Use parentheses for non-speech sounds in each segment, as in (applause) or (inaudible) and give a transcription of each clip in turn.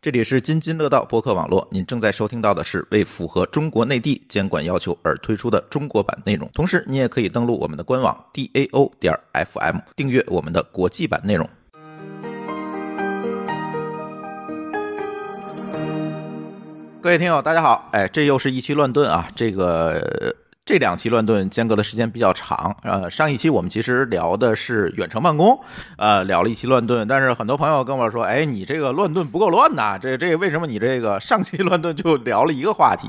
这里是津津乐道播客网络，您正在收听到的是为符合中国内地监管要求而推出的中国版内容。同时，你也可以登录我们的官网 dao 点 fm 订阅我们的国际版内容。各位听友，大家好！哎，这又是一期乱炖啊！这个这两期乱炖间隔的时间比较长。呃，上一期我们其实聊的是远程办公，呃，聊了一期乱炖。但是很多朋友跟我说，哎，你这个乱炖不够乱呐！这这为什么你这个上期乱炖就聊了一个话题？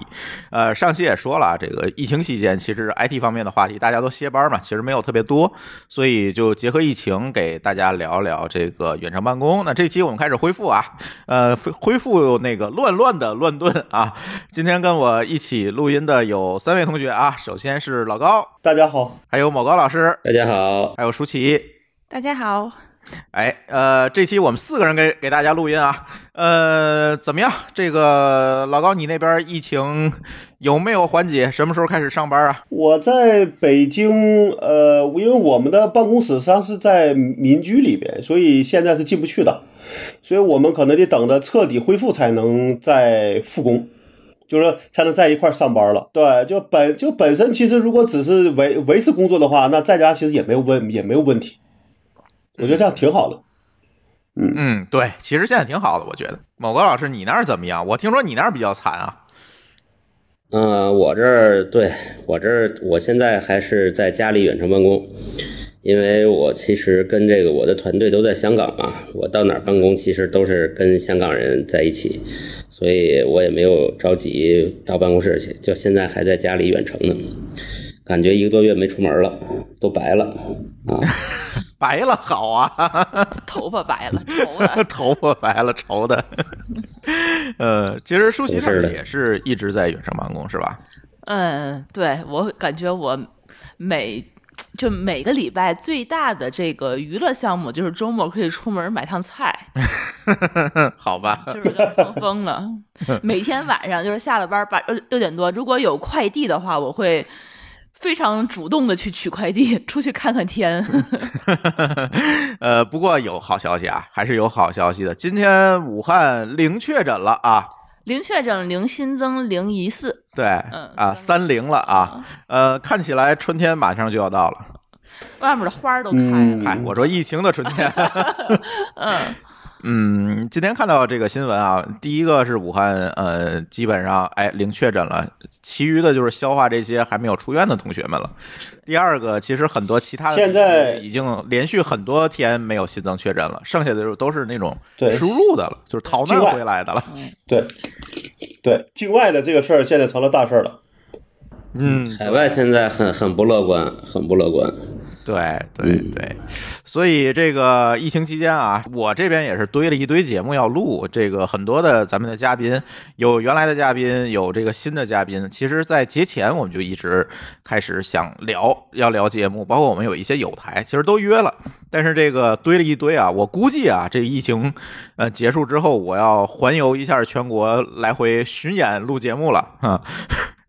呃，上期也说了，这个疫情期间其实 IT 方面的话题大家都歇班嘛，其实没有特别多，所以就结合疫情给大家聊聊这个远程办公。那这期我们开始恢复啊，呃，恢恢复那个乱乱的乱炖啊。今天跟我一起录音的有三位同学啊，首先是老高，大家好，还有某高老师，大家好，还有舒淇。大家好，哎，呃，这期我们四个人给给大家录音啊，呃，怎么样？这个老高，你那边疫情有没有缓解？什么时候开始上班啊？我在北京，呃，因为我们的办公室实际上是在民居里边，所以现在是进不去的，所以我们可能得等着彻底恢复才能再复工，就是才能在一块儿上班了。对，就本就本身其实如果只是维维持工作的话，那在家其实也没有问也没有问题，我觉得这样挺好的。嗯，对，其实现在挺好的，我觉得。某个老师，你那儿怎么样？我听说你那儿比较惨啊。嗯、我这儿对我这儿，我现在还是在家里远程办公，因为我其实跟这个我的团队都在香港嘛，我到哪儿办公其实都是跟香港人在一起，所以我也没有着急到办公室去，就现在还在家里远程呢，感觉一个多月没出门了，都白了啊。(laughs) 白了好 (laughs) (laughs) 啊，头发白了，头的头发白了愁的。(laughs) 呃，其实舒淇他们也是一直在远程办公是吧？嗯，对我感觉我每就每个礼拜最大的这个娱乐项目就是周末可以出门买趟菜，好吧，就是跟疯疯了。每天晚上就是下了班八六六点多，如果有快递的话，我会。非常主动的去取快递，出去看看天。(laughs) 呃，不过有好消息啊，还是有好消息的。今天武汉零确诊了啊，零确诊，零新增，零疑似。对，嗯啊，三零了啊。呃，看起来春天马上就要到了。外面的花儿都开了。嗯嗨，我说疫情的春天。(laughs) (laughs) 嗯嗯，今天看到这个新闻啊，第一个是武汉，呃，基本上哎零确诊了，其余的就是消化这些还没有出院的同学们了。第二个，其实很多其他的现在已经连续很多天没有新增确诊了，剩下的就都是那种对输入的了，就是逃难回来的了。对，对，境外的这个事儿现在成了大事儿了。嗯，海外现在很很不乐观，很不乐观。对对对，所以这个疫情期间啊，我这边也是堆了一堆节目要录。这个很多的咱们的嘉宾，有原来的嘉宾，有这个新的嘉宾。其实，在节前我们就一直开始想聊，要聊节目，包括我们有一些有台，其实都约了。但是这个堆了一堆啊，我估计啊，这疫情呃结束之后，我要环游一下全国，来回巡演录节目了哈。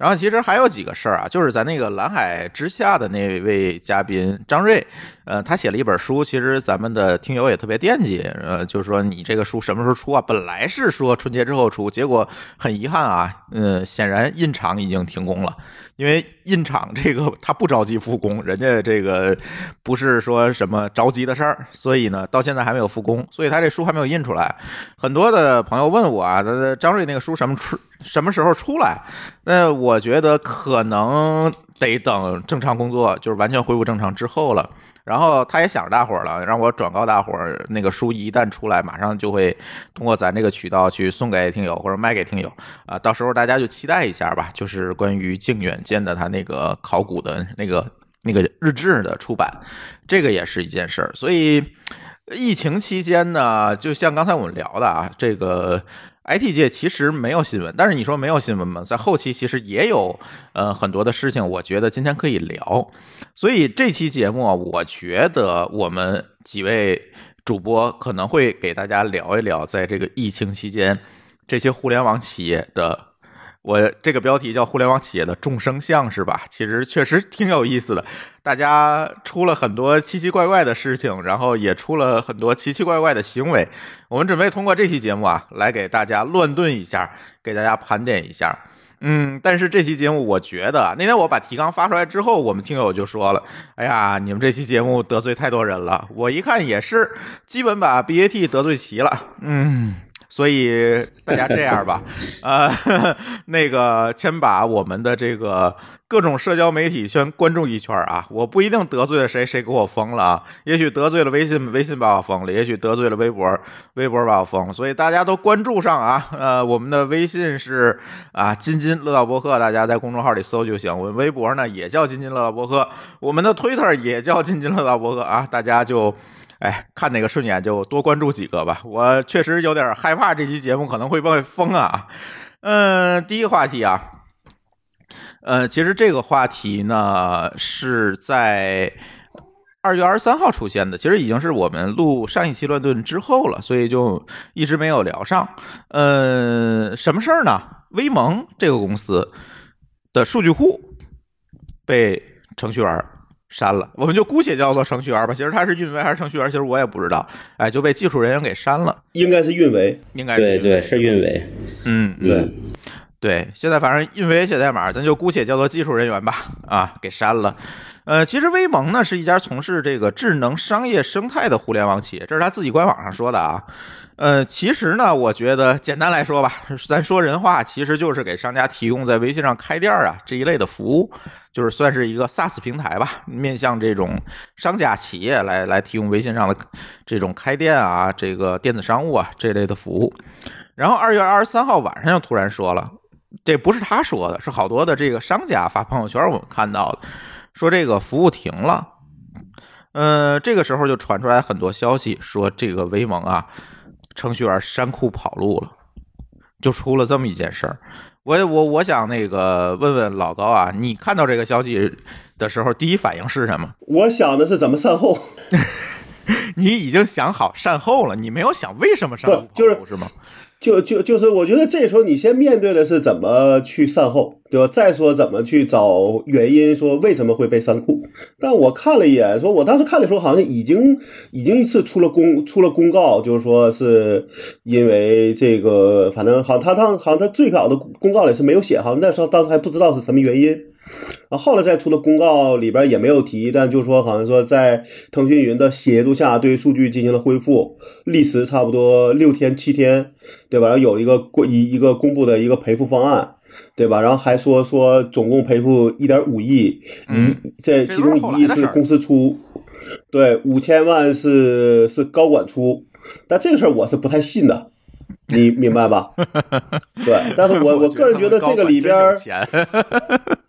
然后其实还有几个事儿啊，就是咱那个蓝海之下的那位嘉宾张瑞，呃，他写了一本书，其实咱们的听友也特别惦记，呃，就是说你这个书什么时候出啊？本来是说春节之后出，结果很遗憾啊，呃，显然印厂已经停工了。因为印厂这个他不着急复工，人家这个不是说什么着急的事儿，所以呢，到现在还没有复工，所以他这书还没有印出来。很多的朋友问我啊，张瑞那个书什么出什么时候出来？那我觉得可能得等正常工作，就是完全恢复正常之后了。然后他也想着大伙儿了，让我转告大伙儿，那个书一旦出来，马上就会通过咱这个渠道去送给听友或者卖给听友啊。到时候大家就期待一下吧，就是关于靖远舰的他那个考古的那个那个日志的出版，这个也是一件事儿。所以疫情期间呢，就像刚才我们聊的啊，这个 IT 界其实没有新闻，但是你说没有新闻吗？在后期其实也有呃很多的事情，我觉得今天可以聊。所以这期节目啊，我觉得我们几位主播可能会给大家聊一聊，在这个疫情期间，这些互联网企业的我这个标题叫“互联网企业的众生相”是吧？其实确实挺有意思的，大家出了很多奇奇怪怪的事情，然后也出了很多奇奇怪怪的行为。我们准备通过这期节目啊，来给大家乱炖一下，给大家盘点一下。嗯，但是这期节目我觉得，那天我把提纲发出来之后，我们听友就说了：“哎呀，你们这期节目得罪太多人了。”我一看也是，基本把 BAT 得罪齐了。嗯。所以大家这样吧，呃，(laughs) 那个先把我们的这个各种社交媒体先关注一圈啊。我不一定得罪了谁，谁给我封了啊？也许得罪了微信，微信把我封了；也许得罪了微博，微博把我封了。所以大家都关注上啊。呃，我们的微信是啊，津津乐道博客，大家在公众号里搜就行。我们微博呢也叫津津乐道博客，我们的 Twitter 也叫津津乐道博客啊，大家就。哎，看哪个顺眼就多关注几个吧。我确实有点害怕这期节目可能会被封啊。嗯，第一个话题啊，呃，其实这个话题呢是在二月二十三号出现的，其实已经是我们录上一期乱炖之后了，所以就一直没有聊上。呃，什么事儿呢？威盟这个公司的数据库被程序员。删了，我们就姑且叫做程序员吧。其实他是运维还是程序员，其实我也不知道。哎，就被技术人员给删了，应该是运维，应该对对是运维。嗯，对对。现在反正运维写代码，咱就姑且叫做技术人员吧。啊，给删了。呃，其实威盟呢是一家从事这个智能商业生态的互联网企业，这是他自己官网上说的啊。呃，其实呢，我觉得简单来说吧，咱说人话，其实就是给商家提供在微信上开店啊这一类的服务，就是算是一个 SaaS 平台吧，面向这种商家企业来来提供微信上的这种开店啊，这个电子商务啊这类的服务。然后二月二十三号晚上又突然说了，这不是他说的，是好多的这个商家发朋友圈我们看到的，说这个服务停了。呃，这个时候就传出来很多消息，说这个威盟啊。程序员删库跑路了，就出了这么一件事儿。我我我想那个问问老高啊，你看到这个消息的时候，第一反应是什么？我想的是怎么善后。(laughs) 你已经想好善后了，你没有想为什么善后？就是是吗？就就就是，我觉得这时候你先面对的是怎么去善后，对吧？再说怎么去找原因，说为什么会被删库。但我看了一眼，说我当时看的时候好像已经已经是出了公出了公告，就是说是因为这个，反正好像他当好像他最早的公告里是没有写，好像那时候当时还不知道是什么原因。啊，后来再出的公告里边也没有提，但就是说好像说在腾讯云的协助下，对数据进行了恢复，历时差不多六天七天，对吧？然后有一个公一一个公布的一个赔付方案，对吧？然后还说说总共赔付一点五亿，一这其中一亿是公司出，对，五千万是是高管出，但这个事儿我是不太信的。你明白吧？(laughs) 对，但是我 (laughs) 我个人觉得这个里边，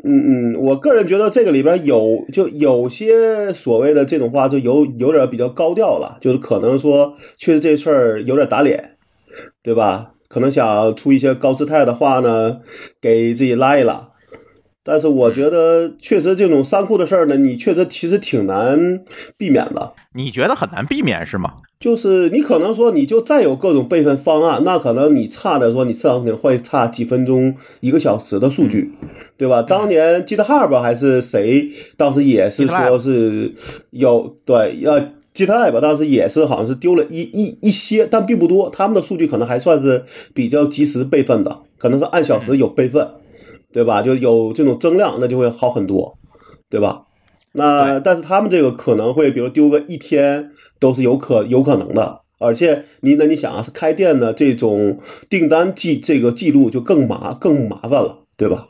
嗯嗯，我个人觉得这个里边有就有些所谓的这种话就有有点比较高调了，就是可能说确实这事儿有点打脸，对吧？可能想出一些高姿态的话呢，给自己拉一拉。但是我觉得确实这种三库的事儿呢，你确实其实挺难避免的。你觉得很难避免是吗？就是你可能说，你就再有各种备份方案，那可能你差的说，你至少可能会差几分钟、一个小时的数据，对吧？当年 GitHub 还是谁，当时也是说是有对，呃，GitHub 当时也是好像是丢了一一一些，但并不多，他们的数据可能还算是比较及时备份的，可能是按小时有备份，对吧？就有这种增量，那就会好很多，对吧？那但是他们这个可能会，比如丢个一天。都是有可有可能的，而且你那你想啊，是开店的这种订单记这个记录就更麻更麻烦了，对吧？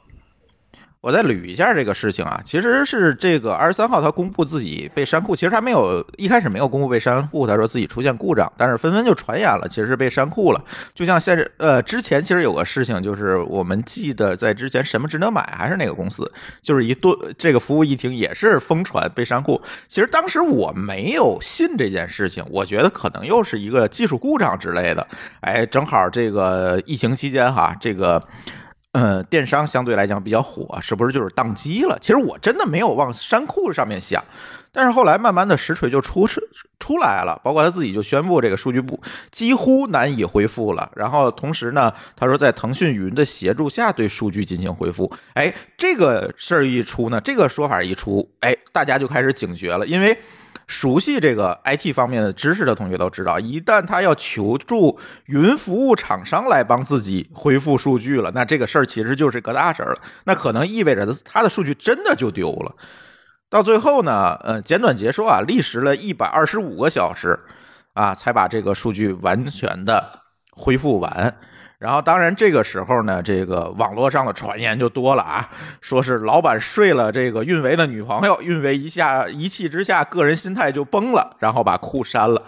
我再捋一下这个事情啊，其实是这个二十三号他公布自己被删库，其实他没有一开始没有公布被删库，他说自己出现故障，但是纷纷就传言了，其实是被删库了。就像现在呃之前其实有个事情，就是我们记得在之前什么值得买还是哪个公司，就是一顿这个服务一停也是疯传被删库。其实当时我没有信这件事情，我觉得可能又是一个技术故障之类的。哎，正好这个疫情期间哈，这个。嗯，电商相对来讲比较火，是不是就是宕机了？其实我真的没有往山库上面想，但是后来慢慢的实锤就出出来了，包括他自己就宣布这个数据部几乎难以恢复了。然后同时呢，他说在腾讯云的协助下对数据进行恢复。哎，这个事儿一出呢，这个说法一出，哎，大家就开始警觉了，因为。熟悉这个 IT 方面的知识的同学都知道，一旦他要求助云服务厂商来帮自己恢复数据了，那这个事儿其实就是个大事儿了。那可能意味着他的数据真的就丢了。到最后呢，呃，简短结说啊，历时了一百二十五个小时啊，才把这个数据完全的恢复完。然后，当然这个时候呢，这个网络上的传言就多了啊，说是老板睡了这个运维的女朋友，运维一下一气之下，个人心态就崩了，然后把库删了。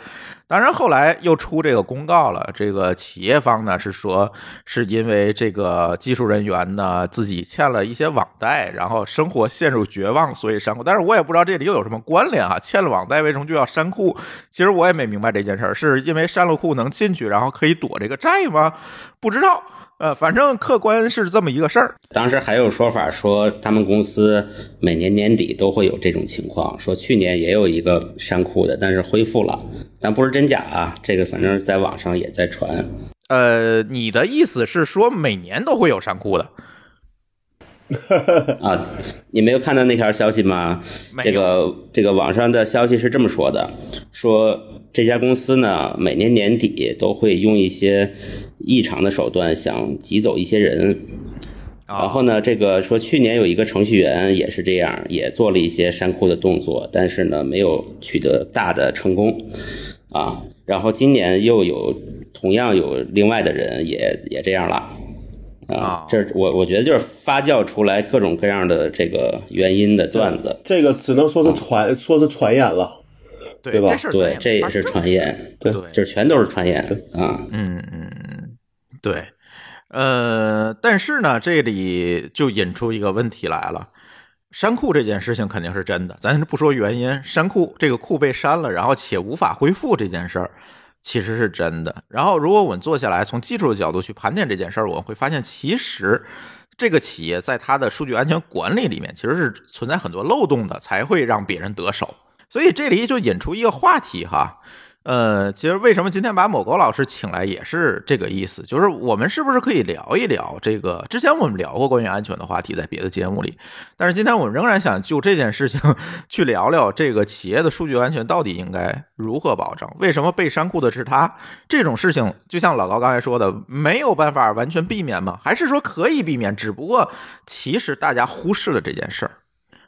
当然，后来又出这个公告了。这个企业方呢是说，是因为这个技术人员呢自己欠了一些网贷，然后生活陷入绝望，所以删库。但是我也不知道这里又有什么关联啊？欠了网贷为什么就要删库？其实我也没明白这件事儿，是因为山路库能进去，然后可以躲这个债吗？不知道。呃，反正客观是这么一个事儿。当时还有说法说，他们公司每年年底都会有这种情况，说去年也有一个删库的，但是恢复了，但不是真假啊。这个反正在网上也在传。呃，你的意思是说每年都会有删库的？(laughs) 啊，你没有看到那条消息吗？这个这个网上的消息是这么说的，说这家公司呢，每年年底都会用一些。异常的手段想挤走一些人，然后呢，这个说去年有一个程序员也是这样，也做了一些删库的动作，但是呢，没有取得大的成功啊。然后今年又有同样有另外的人也也这样了啊。这我我觉得就是发酵出来各种各样的这个原因的段子，这个只能说是传说是传言了，对吧？对，这也是传言，对，这全都是传言啊。嗯嗯。对，呃，但是呢，这里就引出一个问题来了，删库这件事情肯定是真的，咱不说原因，删库这个库被删了，然后且无法恢复这件事儿，其实是真的。然后，如果我们坐下来从技术的角度去盘点这件事儿，我们会发现，其实这个企业在它的数据安全管理里面，其实是存在很多漏洞的，才会让别人得手。所以这里就引出一个话题哈。呃，其实为什么今天把某高老师请来也是这个意思，就是我们是不是可以聊一聊这个？之前我们聊过关于安全的话题，在别的节目里，但是今天我们仍然想就这件事情去聊聊这个企业的数据安全到底应该如何保障？为什么被删库的是他？这种事情就像老高刚才说的，没有办法完全避免吗？还是说可以避免？只不过其实大家忽视了这件事儿。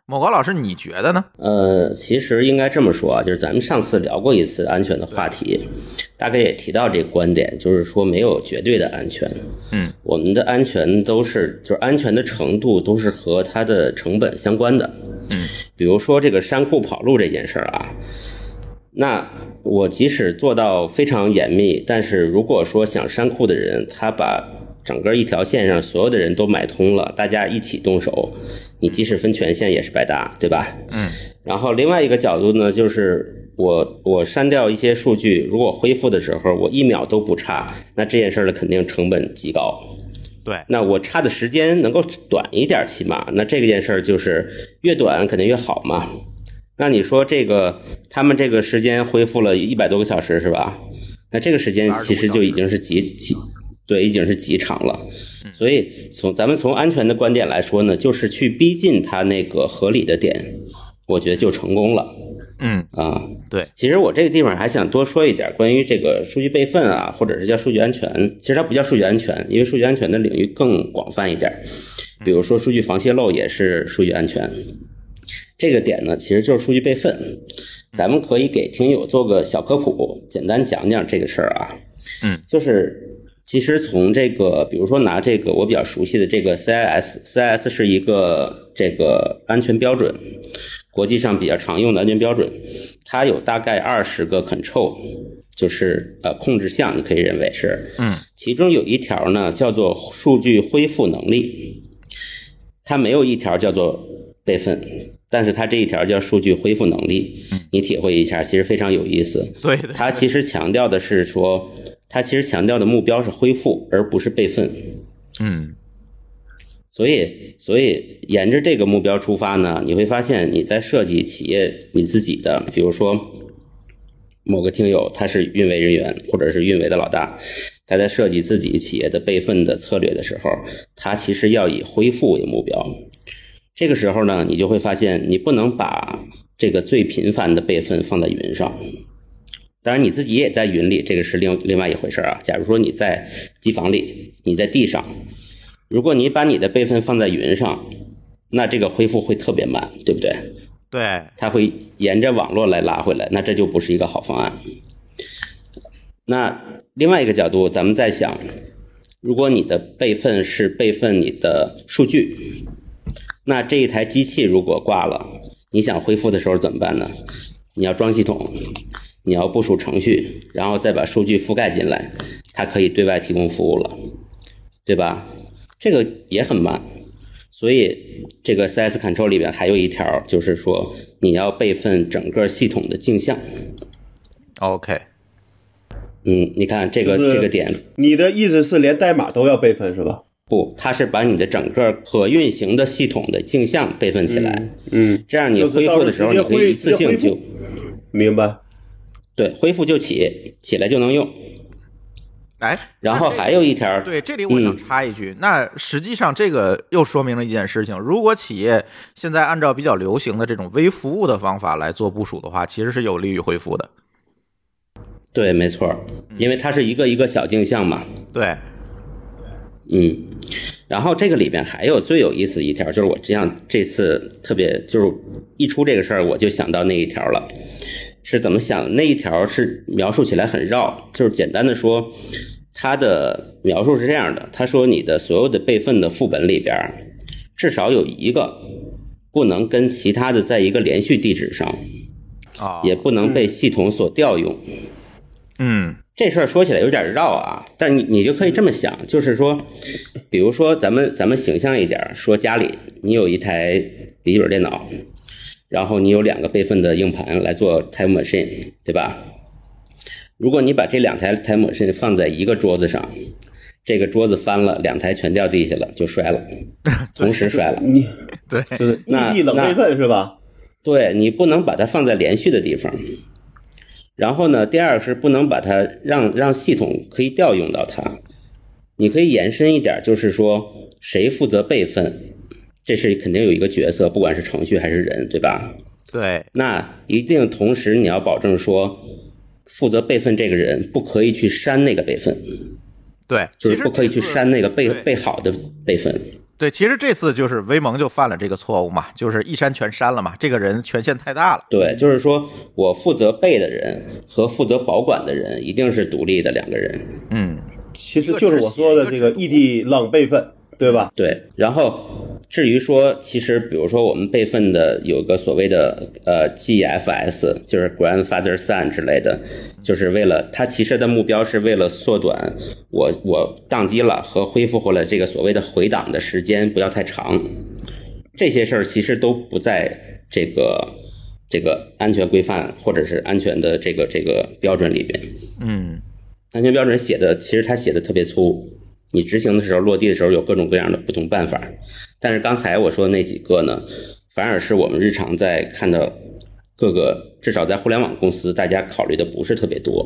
某高老师，你觉得呢？呃，其实应该这么说啊，就是咱们上次聊过一次安全的话题，大概也提到这个观点，就是说没有绝对的安全。嗯，我们的安全都是，就是安全的程度都是和它的成本相关的。嗯，比如说这个山库跑路这件事儿啊，那我即使做到非常严密，但是如果说想山库的人，他把整个一条线上所有的人都买通了，大家一起动手，你即使分权限也是白搭，对吧？嗯。然后另外一个角度呢，就是我我删掉一些数据，如果恢复的时候我一秒都不差，那这件事儿呢肯定成本极高。对。那我差的时间能够短一点，起码那这个件事儿就是越短肯定越好嘛。那你说这个他们这个时间恢复了一百多个小时是吧？那这个时间其实就已经是极极。对，已经是极长了，所以从咱们从安全的观点来说呢，就是去逼近它那个合理的点，我觉得就成功了。嗯啊，对，其实我这个地方还想多说一点关于这个数据备份啊，或者是叫数据安全，其实它不叫数据安全，因为数据安全的领域更广泛一点，比如说数据防泄露也是数据安全。这个点呢，其实就是数据备份，咱们可以给听友做个小科普，简单讲讲这个事儿啊。嗯，就是。其实从这个，比如说拿这个我比较熟悉的这个 CIS，CIS 是一个这个安全标准，国际上比较常用的安全标准，它有大概二十个 control，就是呃控制项，你可以认为是，嗯，其中有一条呢叫做数据恢复能力，它没有一条叫做备份，但是它这一条叫数据恢复能力，你体会一下，其实非常有意思。对，它其实强调的是说。它其实强调的目标是恢复，而不是备份。嗯，所以，所以沿着这个目标出发呢，你会发现你在设计企业你自己的，比如说某个听友他是运维人员或者是运维的老大，他在设计自己企业的备份的策略的时候，他其实要以恢复为目标。这个时候呢，你就会发现你不能把这个最频繁的备份放在云上。当然，你自己也在云里，这个是另另外一回事啊。假如说你在机房里，你在地上。如果你把你的备份放在云上，那这个恢复会特别慢，对不对？对，它会沿着网络来拉回来，那这就不是一个好方案。那另外一个角度，咱们在想，如果你的备份是备份你的数据，那这一台机器如果挂了，你想恢复的时候怎么办呢？你要装系统，你要部署程序，然后再把数据覆盖进来，它可以对外提供服务了，对吧？这个也很慢，所以这个 CS Control 里边还有一条，就是说你要备份整个系统的镜像。OK，嗯，你看这个就是这个点，你的意思是连代码都要备份是吧？不，它是把你的整个可运行的系统的镜像备份起来，嗯，这样你恢复的时候，你可以一次性就明白。对恢复就起，起来就能用。哎，然后还有一条，对，这里我想嗯插一句，那实际上这个又说明了一件事情：如果企业现在按照比较流行的这种微服务的方法来做部署的话，其实是有利于恢复的。对，没错，因为它是一个一个小镜像嘛。对，嗯，然后这个里边还有最有意思一条，就是我这样这次特别就是一出这个事儿，我就想到那一条了。是怎么想？那一条是描述起来很绕，就是简单的说，它的描述是这样的：他说你的所有的备份的副本里边，至少有一个不能跟其他的在一个连续地址上，啊，也不能被系统所调用。嗯这事儿说起来有点绕啊，但你你就可以这么想，就是说，比如说咱们咱们形象一点儿，说家里你有一台笔记本电脑，然后你有两个备份的硬盘来做 Time Machine，对吧？如果你把这两台 Time Machine 放在一个桌子上，这个桌子翻了，两台全掉地下了，就摔了，(laughs) 同时摔了。你 (laughs) 对，就是异那地冷备份是吧？对你不能把它放在连续的地方。然后呢，第二是不能把它让让系统可以调用到它。你可以延伸一点，就是说谁负责备份，这是肯定有一个角色，不管是程序还是人，对吧？对，那一定同时你要保证说，负责备份这个人不可以去删那个备份，对，就是不可以去删那个备备好的备份。对，其实这次就是威盟就犯了这个错误嘛，就是一删全删了嘛，这个人权限太大了。对，就是说我负责备的人和负责保管的人一定是独立的两个人。嗯，其实就是我说的这个异地冷备份，对吧？对，然后至于说，其实比如说我们备份的有个所谓的呃 GFS，就是 grandfather son 之类的，就是为了它其实的目标是为了缩短我我宕机了和恢复回来这个所谓的回档的时间不要太长。这些事儿其实都不在这个这个安全规范或者是安全的这个这个标准里边。嗯，安全标准写的其实它写的特别粗，你执行的时候落地的时候有各种各样的不同办法。但是刚才我说的那几个呢，反而是我们日常在看到各个至少在互联网公司，大家考虑的不是特别多，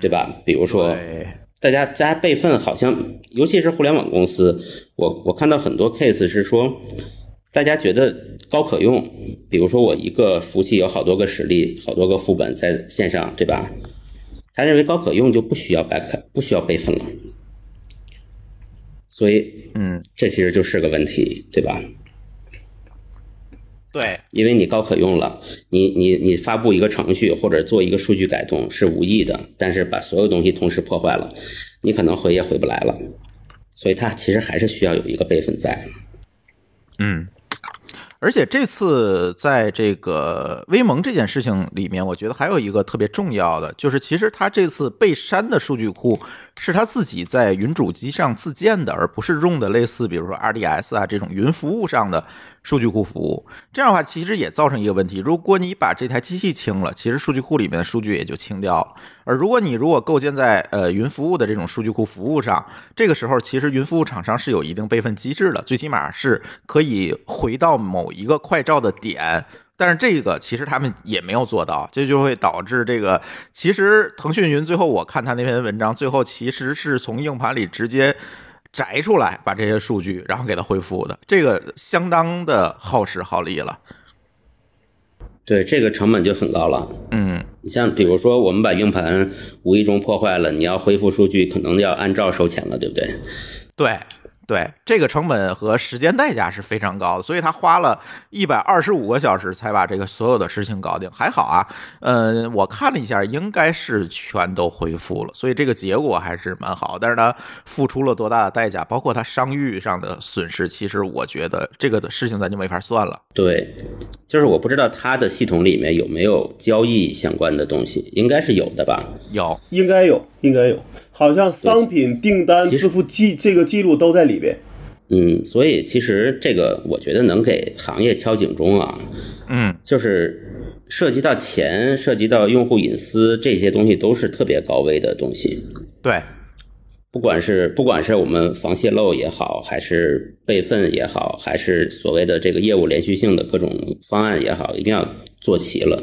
对吧？比如说，对，大家加备份好像，尤其是互联网公司，我我看到很多 case 是说，大家觉得高可用，比如说我一个服务器有好多个实例，好多个副本在线上，对吧？他认为高可用就不需要 back 不需要备份了，所以嗯，这其实就是个问题，对吧？对，因为你高可用了，你你你发布一个程序或者做一个数据改动是无意的，但是把所有东西同时破坏了，你可能回也回不来了，所以它其实还是需要有一个备份在。嗯。而且这次在这个微盟这件事情里面，我觉得还有一个特别重要的，就是其实它这次被删的数据库是他自己在云主机上自建的，而不是用的类似比如说 RDS 啊这种云服务上的数据库服务。这样的话，其实也造成一个问题：如果你把这台机器清了，其实数据库里面的数据也就清掉了。而如果你如果构建在呃云服务的这种数据库服务上，这个时候其实云服务厂商是有一定备份机制的，最起码是可以回到某一个快照的点。但是这个其实他们也没有做到，这就会导致这个。其实腾讯云最后我看他那篇文章，最后其实是从硬盘里直接摘出来，把这些数据然后给它恢复的，这个相当的耗时耗力了。对，这个成本就很高了。嗯，你像比如说我们把硬盘无意中破坏了，你要恢复数据，可能要按照收钱了，对不对？对。对这个成本和时间代价是非常高的，所以他花了一百二十五个小时才把这个所有的事情搞定。还好啊，嗯，我看了一下，应该是全都恢复了，所以这个结果还是蛮好。但是呢，付出了多大的代价，包括他商誉上的损失，其实我觉得这个的事情咱就没法算了。对，就是我不知道他的系统里面有没有交易相关的东西，应该是有的吧？有，应该有，应该有。好像商品订单支付记这个记录都在里边。嗯，所以其实这个我觉得能给行业敲警钟啊。嗯，就是涉及到钱、涉及到用户隐私这些东西，都是特别高危的东西。对，不管是不管是我们防泄漏也好，还是备份也好，还是所谓的这个业务连续性的各种方案也好，一定要做齐了。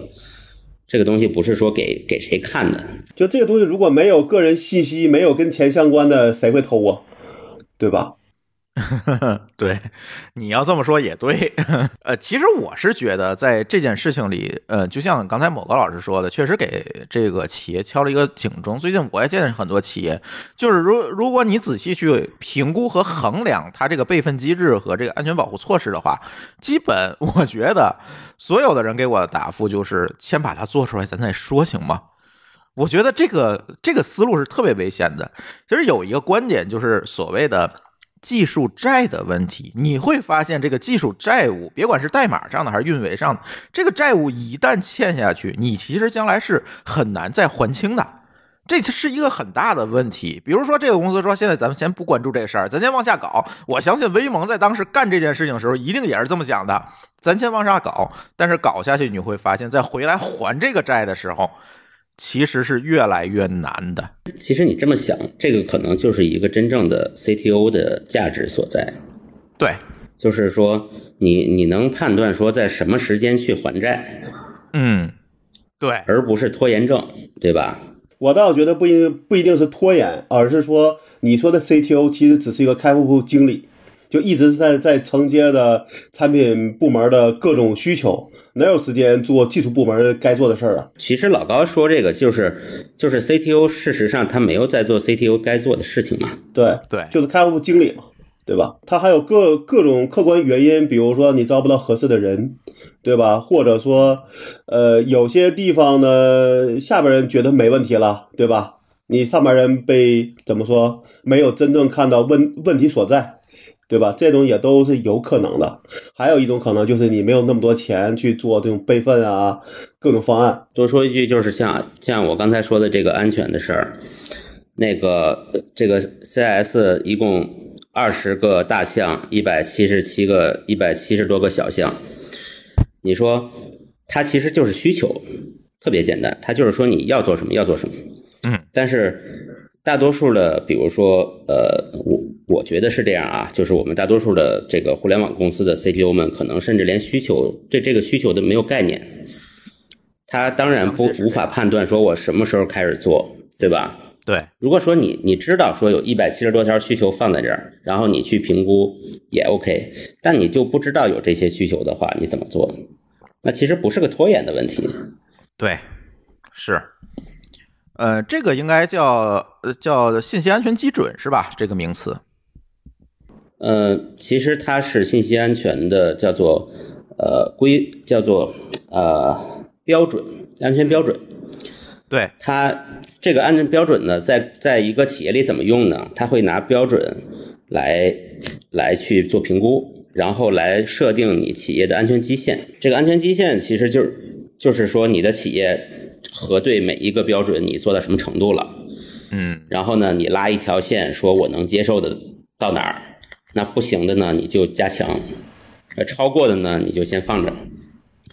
这个东西不是说给给谁看的，就这个东西如果没有个人信息，没有跟钱相关的，谁会偷啊？对吧？(laughs) 对，你要这么说也对。(laughs) 呃，其实我是觉得，在这件事情里，呃，就像刚才某个老师说的，确实给这个企业敲了一个警钟。最近我也见很多企业，就是如如果你仔细去评估和衡量它这个备份机制和这个安全保护措施的话，基本我觉得所有的人给我的答复就是：先把它做出来，咱再说，行吗？我觉得这个这个思路是特别危险的。其实有一个观点，就是所谓的。技术债的问题，你会发现这个技术债务，别管是代码上的还是运维上的，这个债务一旦欠下去，你其实将来是很难再还清的，这是一个很大的问题。比如说，这个公司说，现在咱们先不关注这事儿，咱先往下搞。我相信威盟在当时干这件事情的时候，一定也是这么想的，咱先往下搞。但是搞下去，你会发现在回来还这个债的时候。其实是越来越难的。其实你这么想，这个可能就是一个真正的 CTO 的价值所在。对，就是说你你能判断说在什么时间去还债，嗯，对，而不是拖延症，对吧？我倒觉得不一不一定是拖延，而是说你说的 CTO 其实只是一个开发部经理。就一直在在承接的产品部门的各种需求，哪有时间做技术部门该做的事儿啊？其实老高说这个就是就是 CTO，事实上他没有在做 CTO 该做的事情嘛。对对，就是开发部经理嘛，对吧？他还有各各种客观原因，比如说你招不到合适的人，对吧？或者说，呃，有些地方呢，下边人觉得没问题了，对吧？你上边人被怎么说？没有真正看到问问题所在。对吧？这种也都是有可能的。还有一种可能就是你没有那么多钱去做这种备份啊，各种方案。多说一句，就是像像我刚才说的这个安全的事儿，那个这个 CS 一共二十个大项，一百七十七个，一百七十多个小项。你说它其实就是需求，特别简单，它就是说你要做什么要做什么。嗯，但是大多数的，比如说呃我。我觉得是这样啊，就是我们大多数的这个互联网公司的 CTO 们，可能甚至连需求对这个需求都没有概念。他当然不无法判断说我什么时候开始做，对吧？对。如果说你你知道说有一百七十多条需求放在这儿，然后你去评估也 OK，但你就不知道有这些需求的话，你怎么做？那其实不是个拖延的问题。对，是。呃，这个应该叫呃叫信息安全基准是吧？这个名词。呃，其实它是信息安全的，叫做呃规，叫做呃标准，安全标准。对它这个安全标准呢，在在一个企业里怎么用呢？它会拿标准来来去做评估，然后来设定你企业的安全基线。这个安全基线其实就是就是说你的企业核对每一个标准你做到什么程度了。嗯然后呢，你拉一条线，说我能接受的到哪儿，那不行的呢，你就加强，呃，超过的呢，你就先放着，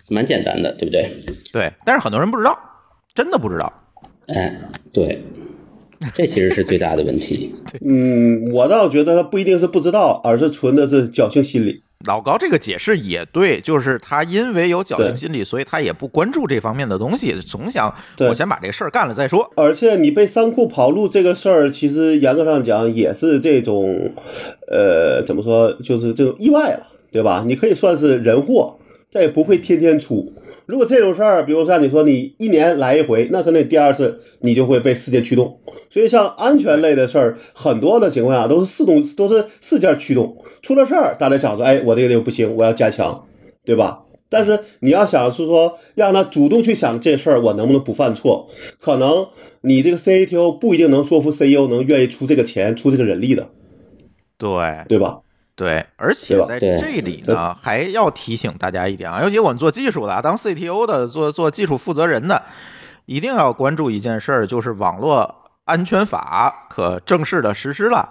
蛮简单的，对不对？对，但是很多人不知道，真的不知道。哎，对，这其实是最大的问题。(laughs) 嗯，我倒觉得他不一定是不知道，而是存的是侥幸心理。老高这个解释也对，就是他因为有侥幸心理，所以他也不关注这方面的东西，总想我先把这事儿干了再说。而且你被三库跑路这个事儿，其实严格上讲也是这种，呃，怎么说，就是这种意外了，对吧？你可以算是人祸，但也不会天天出。如果这种事儿，比如说像你说你一年来一回，那可能第二次你就会被事件驱动。所以像安全类的事儿，很多的情况下都是四动，都是事件驱动。出了事儿，大家想说，哎，我这个地方不行，我要加强，对吧？但是你要想是说让他主动去想这事儿，我能不能不犯错？可能你这个 CATO 不一定能说服 CEO 能愿意出这个钱、出这个人力的，对对吧？对，而且在这里呢，还要提醒大家一点啊，尤其我们做技术的啊，当 CTO 的、做做技术负责人的，一定要关注一件事儿，就是网络安全法可正式的实施了。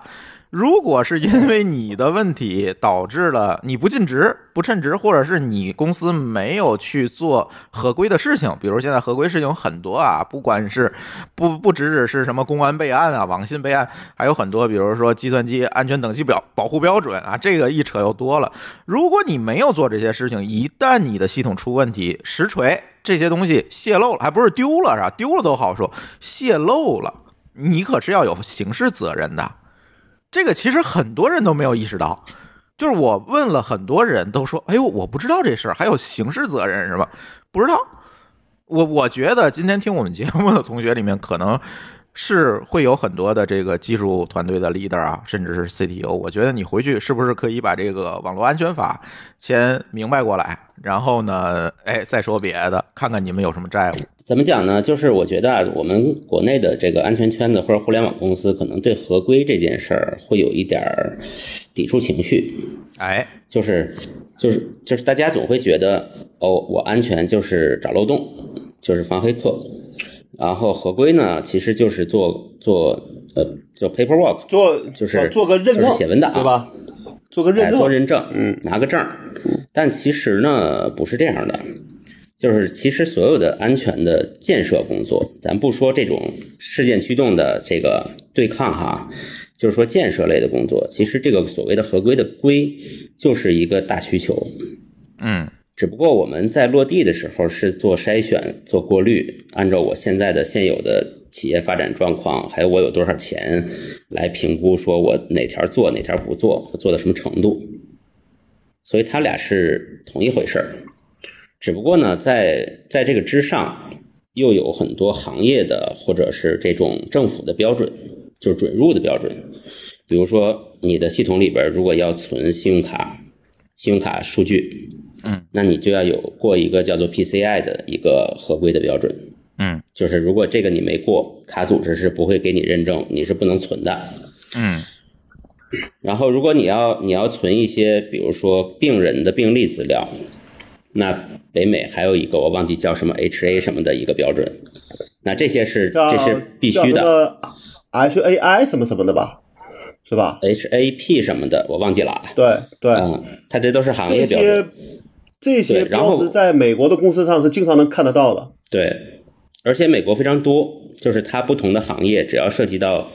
如果是因为你的问题导致了你不尽职、(laughs) 不称职，或者是你公司没有去做合规的事情，比如现在合规事情很多啊，不管是不不只只是什么公安备案啊、网信备案，还有很多，比如说计算机安全等级表保护标准啊，这个一扯又多了。如果你没有做这些事情，一旦你的系统出问题，实锤这些东西泄露了，还不是丢了是吧？丢了都好说，泄露了，你可是要有刑事责任的。这个其实很多人都没有意识到，就是我问了很多人都说：“哎呦，我不知道这事儿，还有刑事责任是吧？”不知道。我我觉得今天听我们节目的同学里面，可能是会有很多的这个技术团队的 leader 啊，甚至是 CTO。我觉得你回去是不是可以把这个网络安全法先明白过来，然后呢，哎，再说别的，看看你们有什么债务。怎么讲呢？就是我觉得啊，我们国内的这个安全圈子或者互联网公司，可能对合规这件事儿会有一点儿抵触情绪。哎，就是就是就是大家总会觉得，哦，我安全就是找漏洞，就是防黑客，然后合规呢，其实就是做做呃做 paperwork，做就是做个认证，就是写文档对吧？做个认来证，做认证，嗯，拿个证儿。但其实呢，不是这样的，就是其实所有的安全的建设工作，咱不说这种事件驱动的这个对抗哈，就是说建设类的工作，其实这个所谓的合规的规，就是一个大需求。嗯，只不过我们在落地的时候是做筛选、做过滤，按照我现在的现有的企业发展状况，还有我有多少钱来评估，说我哪条做哪条不做，做到什么程度。所以它俩是同一回事儿，只不过呢，在在这个之上，又有很多行业的或者是这种政府的标准，就是准入的标准。比如说，你的系统里边如果要存信用卡、信用卡数据，嗯，那你就要有过一个叫做 PCI 的一个合规的标准。嗯就是如果这个你没过，卡组织是不会给你认证，你是不能存的。嗯然后，如果你要你要存一些，比如说病人的病历资料，那北美还有一个我忘记叫什么 HA 什么的一个标准，那这些是这是必须的 HAI 什么什么的吧，是吧？，HAP 什么的我忘记了啊。对对，嗯，它这都是行业标准些。这些对然后标志在美国的公司上是经常能看得到的。对，而且美国非常多，就是它不同的行业，只要涉及到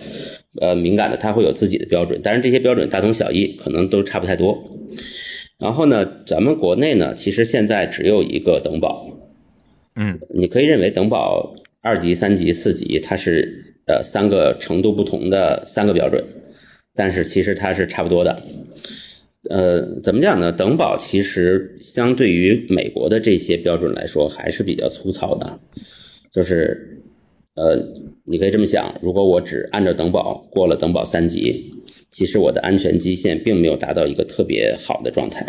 呃敏感的，它会有自己的标准。但是，这些标准大同小异，可能都差不太多。然后呢，咱们国内呢，其实现在只有一个等保，嗯你可以认为等保二级、三级、四级，它是呃三个程度不同的三个标准，但是其实它是差不多的。呃，怎么讲呢？等保其实相对于美国的这些标准来说，还是比较粗糙的。就是，呃，你可以这么想：如果我只按照等保过了等保三级，其实我的安全基线并没有达到一个特别好的状态。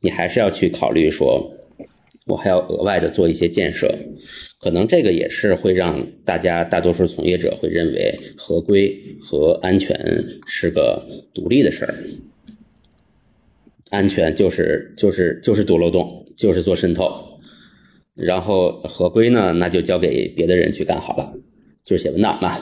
你还是要去考虑说，我还要额外的做一些建设，可能这个也是会让大家大多数从业者会认为合规和安全是个独立的事儿。安全就是就是就是堵漏洞，就是做渗透，然后合规呢，那就交给别的人去干好了，就是写文档嘛。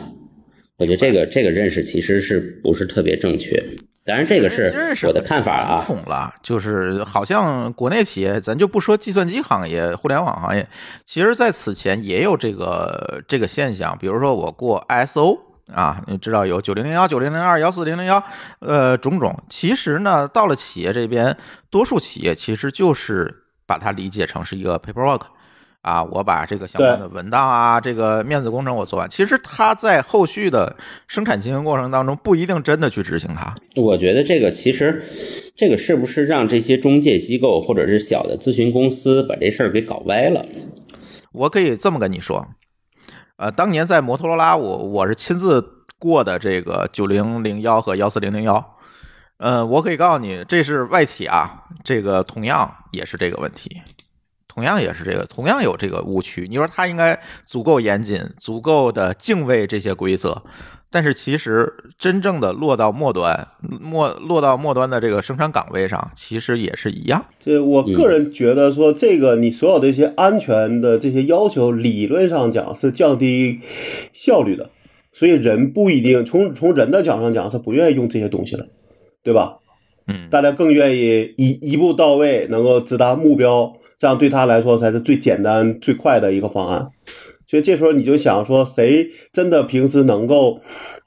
我觉得这个这个认识其实是不是特别正确？当然，这个是我的看法啊。统了，就是好像国内企业，咱就不说计算机行业、互联网行业，其实在此前也有这个这个现象。比如说我过 ISO 啊，你知道有九零零幺、九零零二、幺四零零幺，呃，种种。其实呢，到了企业这边，多数企业其实就是把它理解成是一个 paperwork。啊，我把这个相关的文档啊，这个面子工程我做完。其实它在后续的生产经营过程当中，不一定真的去执行它。我觉得这个其实，这个是不是让这些中介机构或者是小的咨询公司把这事儿给搞歪了？我可以这么跟你说，呃，当年在摩托罗拉，我我是亲自过的这个九零零幺和幺四零零幺。嗯，我可以告诉你，这是外企啊，这个同样也是这个问题。同样也是这个，同样有这个误区。你说他应该足够严谨，足够的敬畏这些规则，但是其实真正的落到末端，末落到末端的这个生产岗位上，其实也是一样。这我个人觉得说，这个你所有的一些安全的这些要求，理论上讲是降低效率的，所以人不一定从从人的角度上讲是不愿意用这些东西的，对吧？嗯，大家更愿意一一步到位，能够直达目标。这样对他来说才是最简单最快的一个方案，所以这时候你就想说，谁真的平时能够，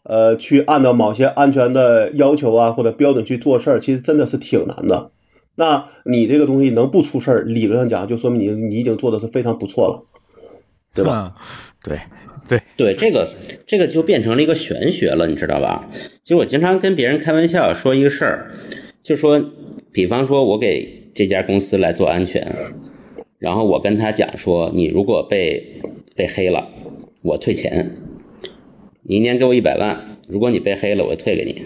呃，去按照某些安全的要求啊或者标准去做事儿，其实真的是挺难的。那你这个东西能不出事儿，理论上讲就说明你你已经做的是非常不错了，对吧？对对对，这个这个就变成了一个玄学了，你知道吧？其实我经常跟别人开玩笑说一个事儿，就说，比方说我给。这家公司来做安全，然后我跟他讲说，你如果被被黑了，我退钱，你一年给我一百万，如果你被黑了，我退给你。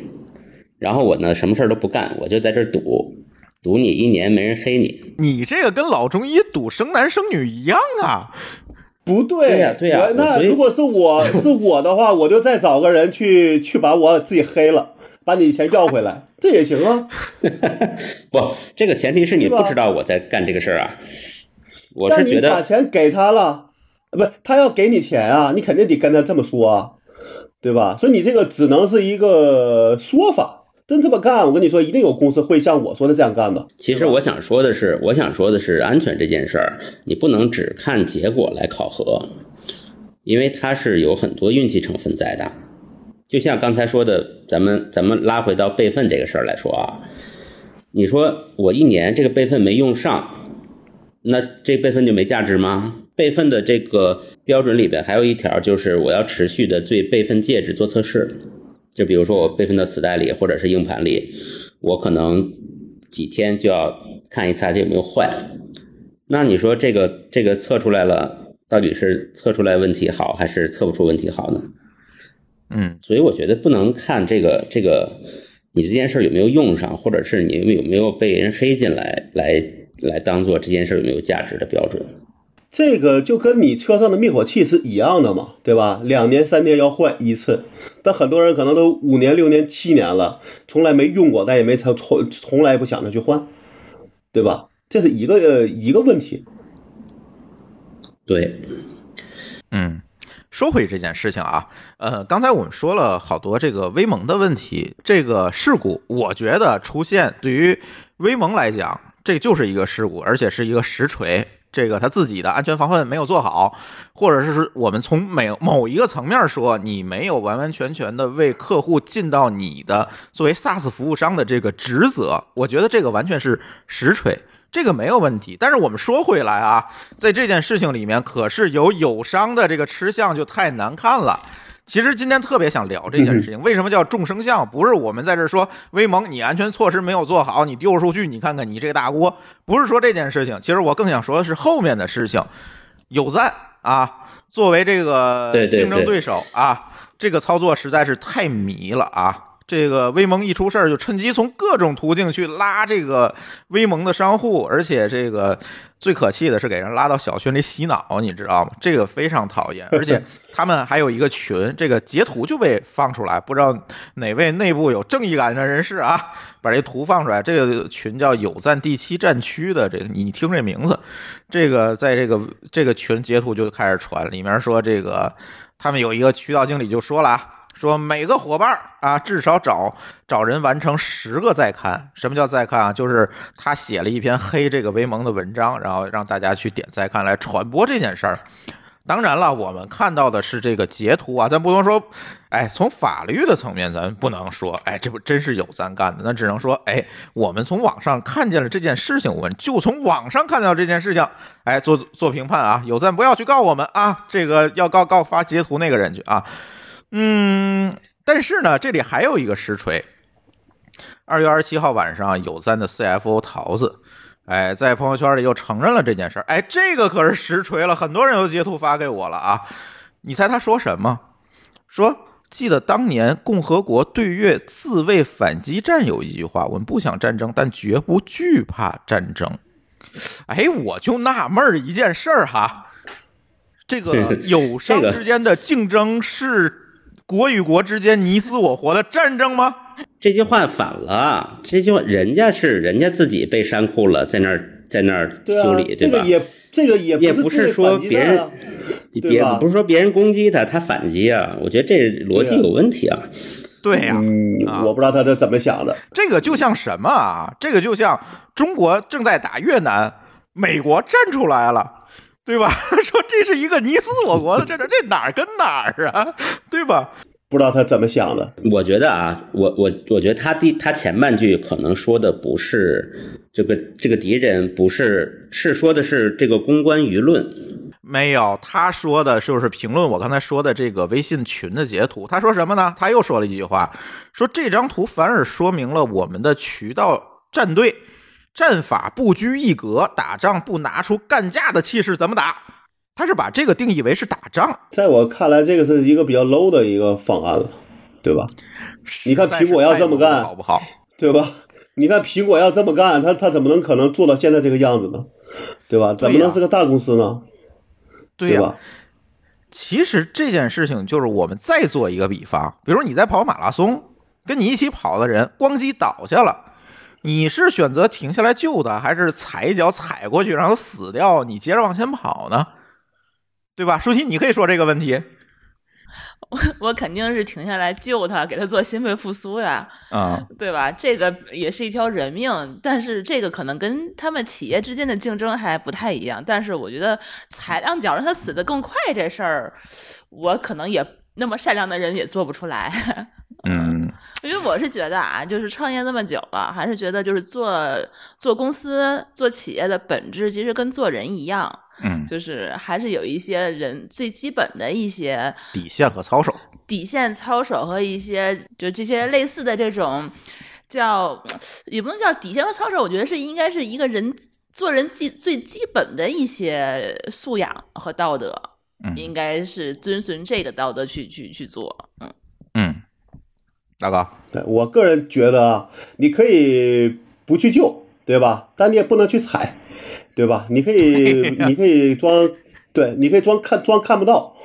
然后我呢，什么事儿都不干，我就在这赌，赌你一年没人黑你。你这个跟老中医赌生男生女一样啊？不对，对呀，对呀。那如果是我 (laughs) 是我的话，我就再找个人去去把我自己黑了。把你钱要回来，这也行啊。(laughs) 不，这个前提是你不知道我在干这个事儿啊。我是觉得把钱给他了，不，他要给你钱啊，你肯定得跟他这么说啊，对吧？所以你这个只能是一个说法。真这么干，我跟你说，一定有公司会像我说的这样干的。其实我想说的是，我想说的是，安全这件事儿，你不能只看结果来考核，因为它是有很多运气成分在的。就像刚才说的，咱们咱们拉回到备份这个事儿来说啊，你说我一年这个备份没用上，那这备份就没价值吗？备份的这个标准里边还有一条，就是我要持续的对备份介质做测试。就比如说我备份到磁带里或者是硬盘里，我可能几天就要看一次它有没有坏。那你说这个这个测出来了，到底是测出来问题好还是测不出问题好呢？嗯，所以我觉得不能看这个这个你这件事有没有用上，或者是你有没有被人黑进来，来来当做这件事有没有价值的标准。这个就跟你车上的灭火器是一样的嘛，对吧？两年三年要换一次，但很多人可能都五年六年七年了，从来没用过，但也没从从从来不想着去换，对吧？这是一个一个问题。对，嗯。说回这件事情啊，呃，刚才我们说了好多这个威盟的问题，这个事故，我觉得出现对于威盟来讲，这就是一个事故，而且是一个实锤。这个他自己的安全防范没有做好，或者是我们从每某一个层面说，你没有完完全全的为客户尽到你的作为 SaaS 服务商的这个职责，我觉得这个完全是实锤。这个没有问题，但是我们说回来啊，在这件事情里面，可是有友商的这个吃相就太难看了。其实今天特别想聊这件事情，为什么叫众生相？不是我们在这说威盟你安全措施没有做好，你丢数据，你看看你这个大锅，不是说这件事情。其实我更想说的是后面的事情。有赞啊，作为这个竞争对手啊，这个操作实在是太迷了啊。这个威盟一出事儿，就趁机从各种途径去拉这个威盟的商户，而且这个最可气的是给人拉到小群里洗脑，你知道吗？这个非常讨厌。而且 (laughs) 他们还有一个群，这个截图就被放出来，不知道哪位内部有正义感的人士啊，把这图放出来。这个群叫“有赞第七战区”的，这个你听这名字，这个在这个这个群截图就开始传，里面说这个他们有一个渠道经理就说了啊。说每个伙伴啊，至少找找人完成十个再看。什么叫再看啊？就是他写了一篇黑这个维盟的文章，然后让大家去点再看来传播这件事儿。当然了，我们看到的是这个截图啊，咱不能说，哎，从法律的层面，咱不能说，哎，这不真是有咱干的，那只能说，哎，我们从网上看见了这件事情，我们就从网上看到这件事情，哎，做做评判啊，有赞不要去告我们啊，这个要告告发截图那个人去啊，嗯，但是呢，这里还有一个实锤，二月二十七号晚上，有赞的 CFO 桃子。哎，在朋友圈里又承认了这件事儿，哎，这个可是实锤了，很多人都截图发给我了啊！你猜他说什么？说记得当年共和国对越自卫反击战有一句话：我们不想战争，但绝不惧怕战争。哎，我就纳闷儿一件事儿哈，这个 (laughs) 友商之间的竞争是国与国之间你死我活的战争吗？这句话反了，这句话人家是人家自己被山库了，在那儿在那儿修理，对吧？这个也这个也也不是说别人，别不是说别人攻击他，他反击啊。我觉得这逻辑有问题啊。对呀，嗯，我不知道他这怎么想的。这个就像什么啊？这个就像中国正在打越南，美国站出来了，对吧？(laughs) 说这是一个你死我活的这这，这哪儿跟哪儿啊？对吧？不知道他怎么想的。我觉得啊，我我我觉得他第他前半句可能说的不是这个这个敌人，不是是说的是这个公关舆论。没有，他说的就是评论我刚才说的这个微信群的截图。他说什么呢？他又说了一句话，说这张图反而说明了我们的渠道战队战法不拘一格，打仗不拿出干架的气势，怎么打？他是把这个定义为是打仗，在我看来，这个是一个比较 low 的一个方案了，对吧？你看苹果要这么干，好不好？对吧？你看苹果要这么干，他他怎么能可能做到现在这个样子呢？对吧？怎么能是个大公司呢？对吧？其实这件事情就是我们再做一个比方，比如你在跑马拉松，跟你一起跑的人咣叽倒下了，你是选择停下来救他，还是踩一脚踩过去让他死掉？你接着往前跑呢？对吧？舒淇，你可以说这个问题。我 (laughs) 我肯定是停下来救他，给他做心肺复苏呀，啊，对吧？这个也是一条人命，但是这个可能跟他们企业之间的竞争还不太一样。但是我觉得踩两脚让他死得更快这事儿，我可能也那么善良的人也做不出来。嗯，因为我是觉得啊，就是创业这么久了，还是觉得就是做做公司、做企业的本质其实跟做人一样。嗯，就是还是有一些人最基本的一些底线和操守，底线操守和一些就这些类似的这种叫也不能叫底线和操守，我觉得是应该是一个人做人基最基本的一些素养和道德，应该是遵循这个道德去去去做。嗯嗯，大哥，对我个人觉得啊，你可以不去救，对吧？但你也不能去踩。对吧？你可以，你可以装，对，你可以装看装看不到，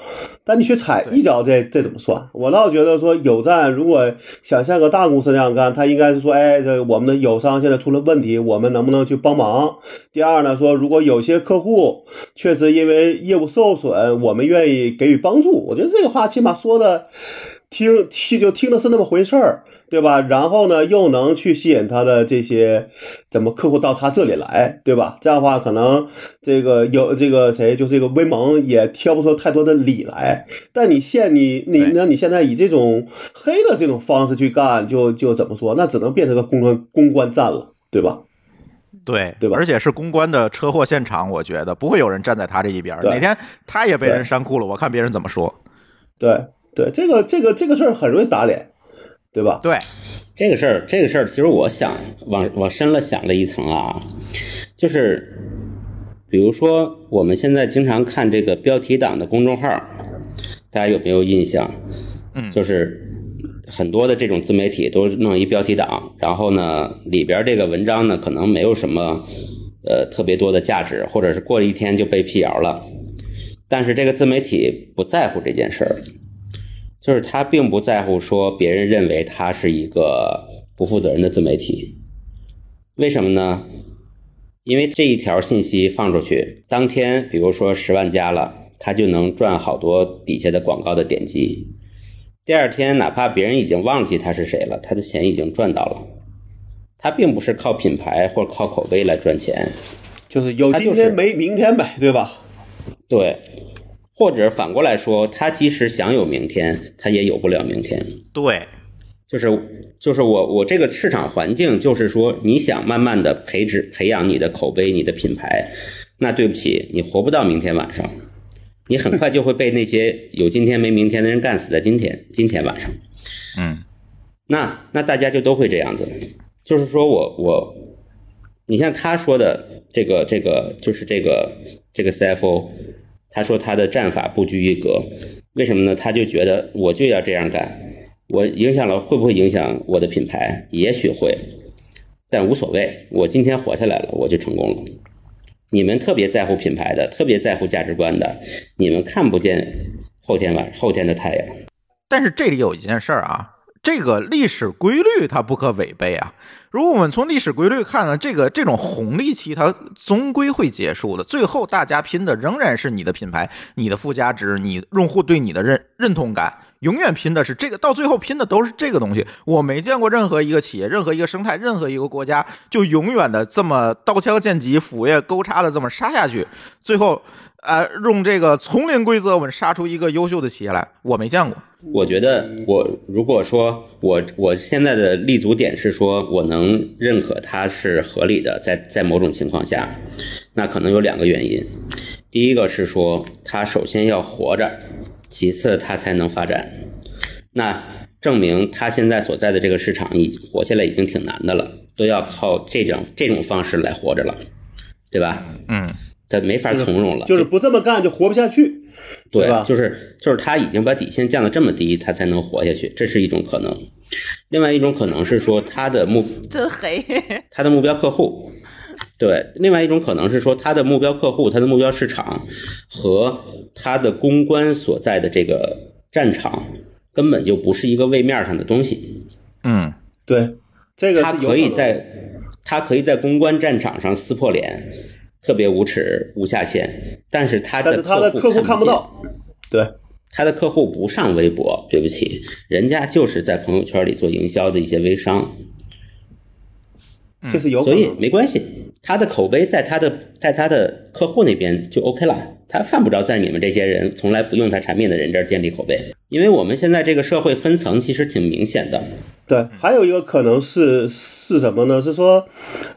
但你去踩一脚，这这怎么算？我倒觉得说有赞，如果想像个大公司那样干，他应该是说，哎，这我们的友商现在出了问题，我们能不能去帮忙？第二呢，说如果有些客户确实因为业务受损，我们愿意给予帮助。我觉得这个话起码说的听听就听的是那么回事儿。对吧？然后呢，又能去吸引他的这些怎么客户到他这里来，对吧？这样的话，可能这个有这个谁，就这个威盟也挑不出太多的理来。但你现你你那你现在以这种黑的这种方式去干，就就怎么说？那只能变成个公关公关战了，对吧？对对吧？而且是公关的车祸现场，我觉得不会有人站在他这一边。哪天他也被人删库了，我看别人怎么说。对对，这个这个这个事儿很容易打脸。对吧？对，这个事儿，这个事儿，其实我想往往深了想了一层啊，就是比如说我们现在经常看这个标题党的公众号，大家有没有印象？嗯，就是很多的这种自媒体都弄一标题党，然后呢，里边这个文章呢，可能没有什么呃特别多的价值，或者是过了一天就被辟谣了，但是这个自媒体不在乎这件事儿。就是他并不在乎说别人认为他是一个不负责任的自媒体，为什么呢？因为这一条信息放出去，当天比如说十万加了，他就能赚好多底下的广告的点击。第二天哪怕别人已经忘记他是谁了，他的钱已经赚到了。他并不是靠品牌或者靠口碑来赚钱，就是有今天没明天呗，对吧？对，或者反过来说，他即使想有明天，他也有不了明天。对，就是就是我我这个市场环境，就是说你想慢慢的培植培养你的口碑、你的品牌，那对不起，你活不到明天晚上，你很快就会被那些有今天没明天的人干死在今天今天晚上。嗯那那大家就都会这样子，就是说我我，你像他说的这个这个就是这个这个 CFO，他说他的战法不拘一格，为什么呢？他就觉得我就要这样干，我影响了会不会影响我的品牌？也许会，但无所谓，我今天活下来了，我就成功了。你们特别在乎品牌的，特别在乎价值观的，你们看不见后天晚后天的太阳。但是这里有一件事儿啊，这个历史规律它不可违背啊。如果我们从历史规律看呢，这个这种红利期它终归会结束的，最后大家拼的仍然是你的品牌、你的附加值、你用户对你的认认同感，永远拼的是这个，到最后拼的都是这个东西。我没见过任何一个企业、任何一个生态、任何一个国家就永远的这么刀枪剑戟、斧钺钩叉的这么杀下去，最后。呃，用这个丛林规则，我们杀出一个优秀的企业来，我没见过。我觉得我如果说我我现在的立足点是说我能认可它是合理的，在在某种情况下，那可能有两个原因。第一个是说它首先要活着，其次它才能发展。那证明它现在所在的这个市场已经活下来已经挺难的了，都要靠这种这种方式来活着了，对吧？嗯，它没法从容了，就是不这么干就活不下去，对吧？就是就是他已经把底线降得这么低，他才能活下去，这是一种可能。另外一种可能是说他的目 (laughs) 真黑。他的目标客户，对，另外一种可能是说他的目标客户、他的目标市场和他的公关所在的这个战场根本就不是一个位面上的东西。嗯，对，这个他可以在他可以在公关战场上撕破脸，特别无耻无下限，但是他的但是他的客户看不到，对，他的客户不上微博，对不起，人家就是在朋友圈里做营销的一些微商，这是有所以。没关系，他的口碑在他的在他的客户那边就 OK 了，他犯不着在你们这些人从来不用他产品的人这儿建立口碑，因为我们现在这个社会分层其实挺明显的，对，还有一个可能是是什么呢？是说，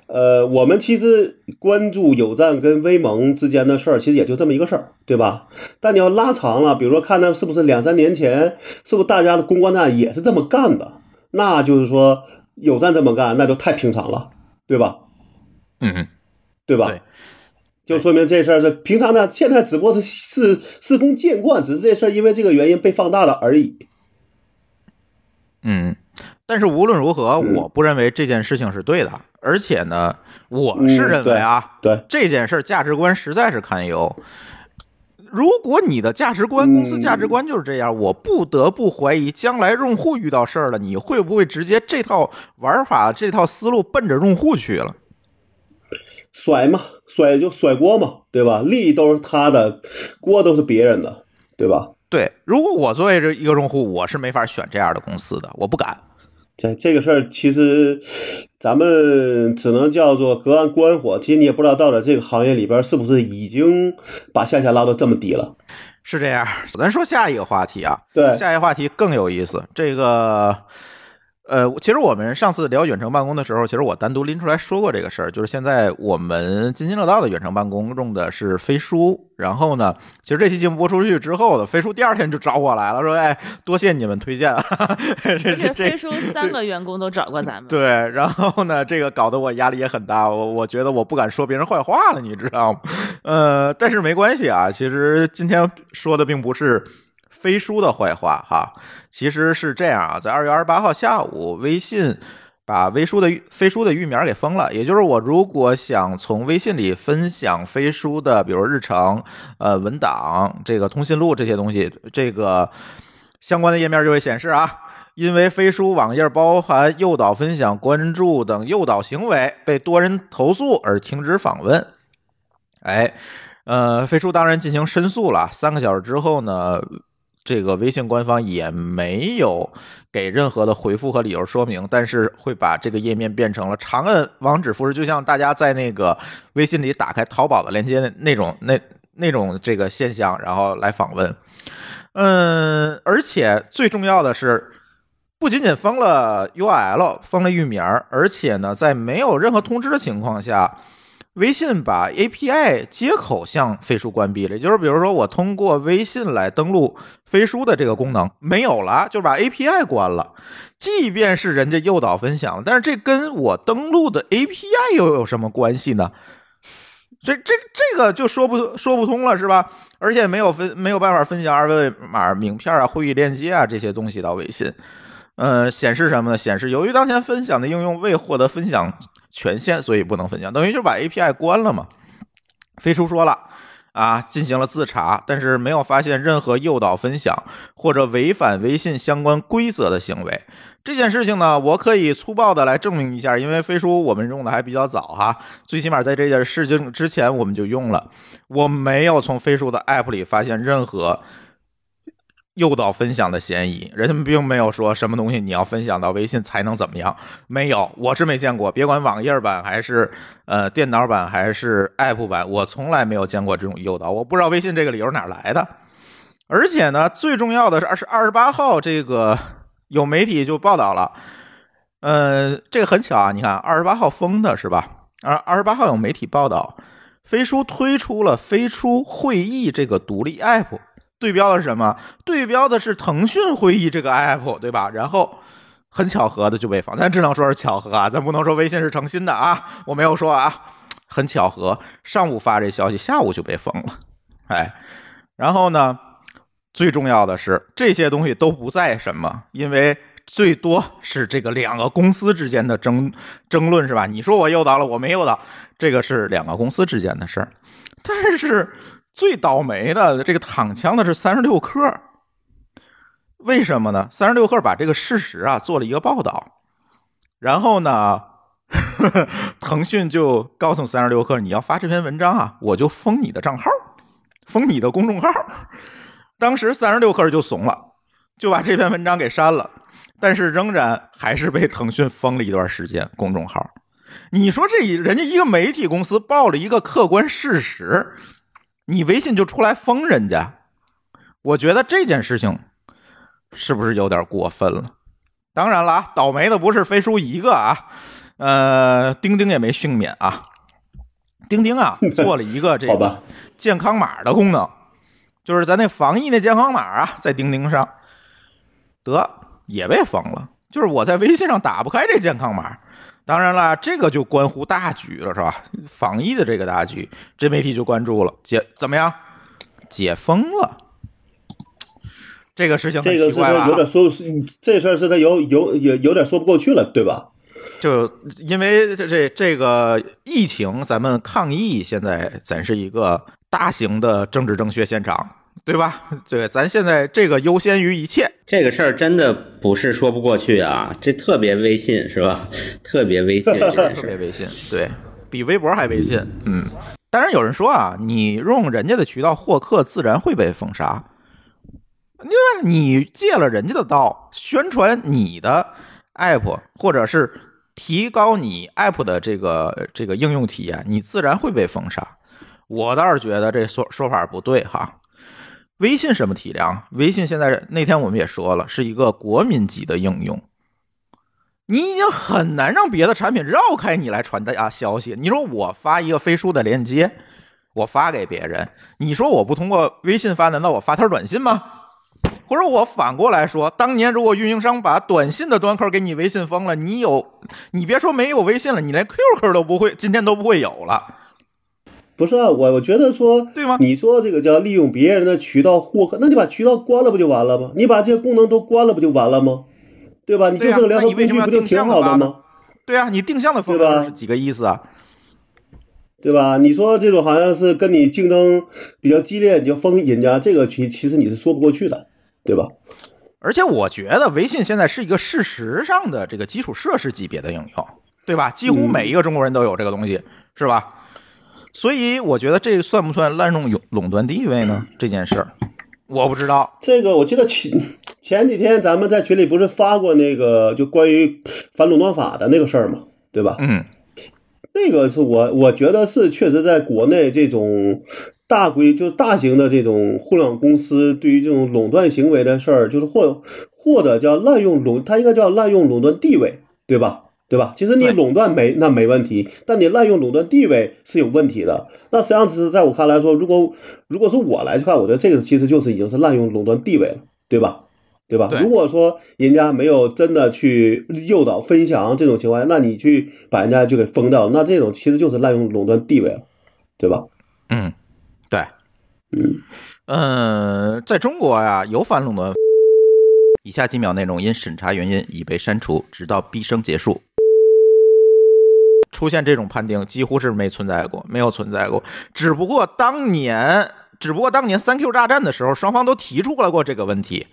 呃，我们其实关注有赞跟威盟之间的事儿，其实也就这么一个事儿，对吧？但你要拉长了，比如说看那是不是两三年前，是不是大家的公关战也是这么干的？那就是说有赞这么干，那就太平常了，对吧？嗯，对吧？对就说明这事儿是平常呢，现在只不过是是司空见惯，只是这事儿因为这个原因被放大了而已。嗯，但是无论如何，嗯我不认为这件事情是对的，而且呢，我是嗯认为啊，对，这件事儿价值观实在是堪忧。如果你的价值观，嗯公司价值观就是这样，我不得不怀疑，将来用户遇到事儿了，你会不会直接这套玩法、这套思路奔着用户去了？甩嘛，甩就甩锅嘛，对吧？利益都是他的，锅都是别人的，对吧？对，如果我作为这一个用户，我是没法选这样的公司的，我不敢。这这个事儿其实咱们只能叫做隔岸观火，其实你也不知道到底这个行业里边是不是已经把下限拉到这么低了。是这样，咱说下一个话题啊，对，下一个话题更有意思。这个，呃，其实我们上次聊远程办公的时候，其实我单独拎出来说过这个事儿，就是现在我们津津乐道的远程办公用的是飞书。然后呢，其实这期节目播出去之后的飞书第二天就找我来了，说：“哎，多谢你们推荐。这”这而且这飞书三个员工都找过咱们。对，然后呢，这个搞得我压力也很大，我我觉得我不敢说别人坏话了，你知道吗？呃，但是没关系啊，其实今天说的并不是飞书的坏话哈，其实是这样啊，在二月二十八号下午，微信把微书的飞书的域名给封了，也就是我如果想从微信里分享飞书的，比如日程、呃文档、这个通讯录这些东西，这个相关的页面就会显示啊。因为飞书网页包含诱导分享、关注等诱导行为，被多人投诉而停止访问。哎，呃，飞书当然进行申诉了。三个小时之后呢，这个微信官方也没有给任何的回复和理由说明，但是会把这个页面变成了长按网址复制，就像大家在那个微信里打开淘宝的链接那那种那那种这个现象，然后来访问。嗯，而且最重要的是，不仅仅封了 URL，封了域名，而且呢，在没有任何通知的情况下。微信把 API 接口向飞书关闭了，就是比如说我通过微信来登录飞书的这个功能没有了，就把 API 关了。即便是人家诱导分享，但是这跟我登录的 API 又有什么关系呢？这这这个就说不说不通了，是吧？而且没有分没有办法分享二维码、名片啊、会议链接啊这些东西到微信。呃，显示什么呢？显示由于当前分享的应用未获得分享。权限，所以不能分享，等于就把 API 关了嘛。飞书说了啊，进行了自查，但是没有发现任何诱导分享或者违反微信相关规则的行为。这件事情呢，我可以粗暴的来证明一下，因为飞书我们用的还比较早哈，最起码在这件事情之前我们就用了，我没有从飞书的 App 里发现任何。诱导分享的嫌疑，人家并没有说什么东西你要分享到微信才能怎么样，没有，我是没见过。别管网页版还是呃电脑版还是 App 版，我从来没有见过这种诱导。我不知道微信这个理由哪来的。而且呢，最重要的是二十二十八号这个有媒体就报道了，呃，这个很巧啊，你看二十八号封的是吧？二二十八号有媒体报道，飞书推出了飞书会议这个独立 App。对标的是什么？对标的是腾讯会议这个 app，对吧？然后很巧合的就被封，咱只能说是巧合啊，咱不能说微信是诚心的啊。我没有说啊，很巧合，上午发这消息，下午就被封了。哎，然后呢，最重要的是这些东西都不在什么，因为最多是这个两个公司之间的争争论，是吧？你说我诱导了，我没诱导，这个是两个公司之间的事儿，但是。最倒霉的这个躺枪的是三十六氪，为什么呢？三十六氪把这个事实啊做了一个报道，然后呢，(laughs) 腾讯就告诉三十六氪，你要发这篇文章啊，我就封你的账号，封你的公众号。当时三十六氪就怂了，就把这篇文章给删了，但是仍然还是被腾讯封了一段时间公众号。你说这人家一个媒体公司报了一个客观事实。你微信就出来封人家，我觉得这件事情是不是有点过分了？当然了啊，倒霉的不是飞书一个啊，呃，钉钉也没幸免啊。钉钉啊，(laughs) 做了一个这个健康码的功能，就是咱那防疫那健康码啊，在钉钉上得也被封了。就是我在微信上打不开这健康码。当然了，这个就关乎大局了，是吧？防疫的这个大局，这媒体就关注了。解怎么样？解封了，这个事情很奇怪吧？有点说，这事儿是他有有有有点说不过去了，对吧？就因为这这这个疫情，咱们抗疫现在咱是一个大型的政治正确现场。对吧？对，咱现在这个优先于一切。这个事儿真的不是说不过去啊，这特别微信是吧？特别微信，特别微信，对比微博还微信。嗯，当然有人说啊，你用人家的渠道获客，自然会被封杀。因为？你借了人家的道，宣传你的 app，或者是提高你 app 的这个这个应用体验，你自然会被封杀。我倒是觉得这说说法不对哈。微信什么体量？微信现在那天我们也说了，是一个国民级的应用。你已经很难让别的产品绕开你来传达啊消息。你说我发一个飞书的链接，我发给别人，你说我不通过微信发，难道我发条短信吗？或者我反过来说，当年如果运营商把短信的端口给你微信封了，你有，你别说没有微信了，你连 QQ 都不会，今天都不会有了。不是啊，我我觉得说，对吗？你说这个叫利用别人的渠道获客，那你把渠道关了不就完了吗？你把这些功能都关了不就完了吗？对吧？你就这个联合工具不就挺好的吗？对啊，你定向的封吧？是几个意思啊？对吧？你说这种好像是跟你竞争比较激烈，你就封人家，这个其其实你是说不过去的，对吧？而且我觉得微信现在是一个事实上的这个基础设施级别的应用，对吧？几乎每一个中国人都有这个东西，是吧？所以我觉得这算不算滥用垄垄断地位呢？这件事儿，我不知道。这个我记得前前几天咱们在群里不是发过那个就关于反垄断法的那个事儿嘛，对吧？嗯那个是我我觉得是确实在国内这种大规就大型的这种互联网公司对于这种垄断行为的事儿，就是或或者叫滥用垄，它应该叫滥用垄断地位，对吧？对吧？其实你垄断没那没问题，但你滥用垄断地位是有问题的。那实际上是在我看来说，如果如果是我来看，我觉得这个其实就是已经是滥用垄断地位了，对吧？对吧？对如果说人家没有真的去诱导分享这种情况下，那你去把人家就给封掉，那这种其实就是滥用垄断地位了，对吧？嗯，对，嗯，嗯，在中国呀，有反垄断。(laughs) 以下几秒内容因审查原因已被删除，直到毕生结束。出现这种判定几乎是没存在过，没有存在过。只不过当年，只不过当年三 Q 大战的时候，双方都提出了过这个问题，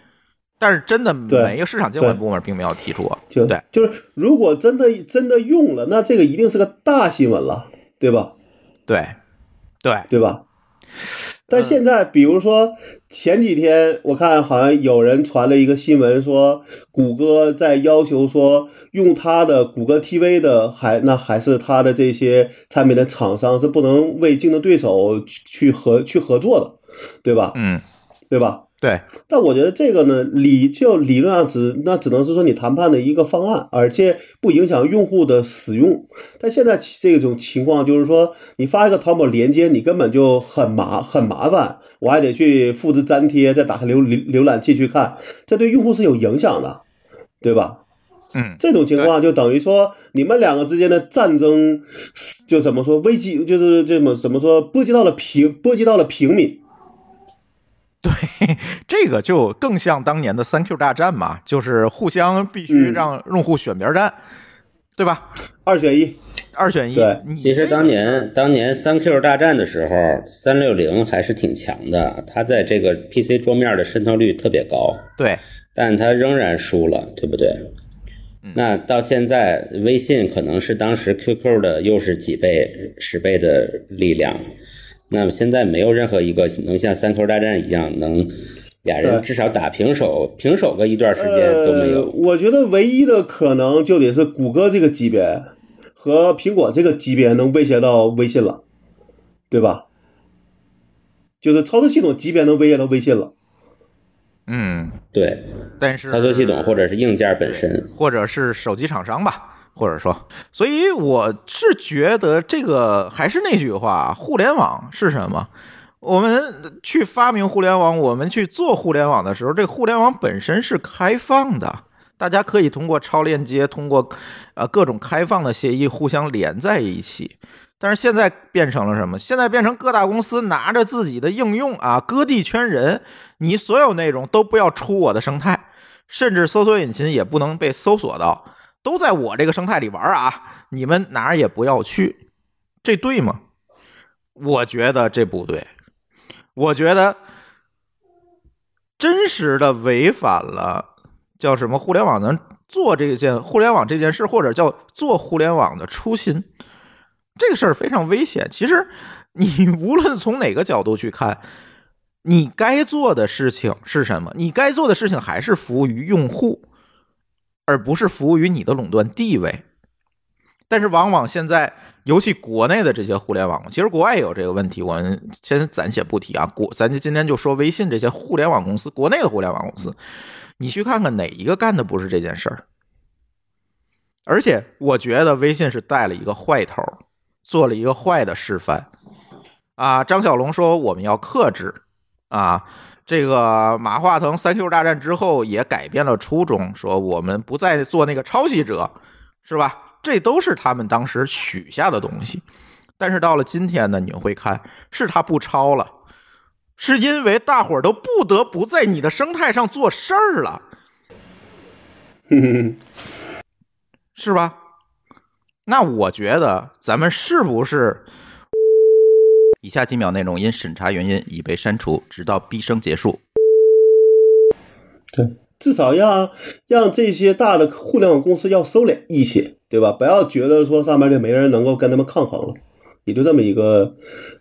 但是真的对每一个市场监管部门并没有提出对。就对，就是如果真的真的用了，那这个一定是个大新闻了，对吧？对，对，对吧？但现在，比如说前几天，我看好像有人传了一个新闻，说谷歌在要求说，用它的谷歌 TV 的还那还是它的这些产品的厂商是不能为竞争对手去去合去合作的，对吧？嗯，对吧？对，但我觉得这个呢，理就理论上只那只能是说你谈判的一个方案，而且不影响用户的使用。但现在这种情况就是说，你发一个淘宝链接，你根本就很麻很麻烦，我还得去复制粘贴，再打开浏浏浏览器去看，这对用户是有影响的，对吧？嗯，这种情况就等于说，你们两个之间的战争，就怎么说危机，就是这么怎么说，波及到了平波及到了平民。对，这个就更像当年的三 Q 大战嘛，就是互相必须嗯让用户选边站，对吧？二选一，二选一。对其实当年当年三 Q 大战的时候，三六零还是挺强的，它在这个 PC 桌面的渗透率特别高，对，但它仍然输了，对不对？那到现在，微信可能是当时 QQ 的又是几倍、十倍的力量。那么现在没有任何一个能像三 Q 大战一样能俩人至少打平手，平手个一段时间都没呃。有。我觉得唯一的可能就得是谷歌这个级别和苹果这个级别能威胁到微信了，对吧？就是操作系统级别能威胁到微信了。嗯，对，但是操作系统或者是硬件本身。或者是手机厂商吧，或者说，所以我是觉得这个还是那句话，互联网是什么？我们去发明互联网，我们去做互联网的时候，这互联网本身是开放的，大家可以通过超链接，通过呃各种开放的协议互相连在一起。但是现在变成了什么？现在变成各大公司拿着自己的应用啊，割地圈人，你所有内容都不要出我的生态，甚至搜索引擎也不能被搜索到，都在我这个生态里玩啊！你们哪儿也不要去，这对吗？我觉得这不对，我觉得真实的违反了叫什么互联网能做这件互联网这件事，或者叫做互联网的初心。这个事儿非常危险。其实你无论从哪个角度去看，你该做的事情是什么？你该做的事情还是服务于用户，而不是服务于你的垄断地位。但是往往现在，尤其国内的这些互联网，其实国外也有这个问题，我们先暂且不提啊。国咱就今天就说微信这些互联网公司，国内的互联网公司，你去看看哪一个干的不是这件事儿？而且我觉得微信是带了一个坏头，做了一个坏的示范。啊，张小龙说我们要克制啊，这个马化腾三 Q 大战之后也改变了初衷，说我们不再做那个抄袭者，是吧？这都是他们当时许下的东西。但是到了今天呢，你会看是他不抄了，是因为大伙儿都不得不在你的生态上做事儿了，(laughs) 是吧？那我觉得咱们是不是？以下几秒内容因审查原因已被删除，直到毕生结束。对，至少要让这些大的互联网公司要收敛一些，对吧？不要觉得说上面就没人能够跟他们抗衡了，也就这么一个。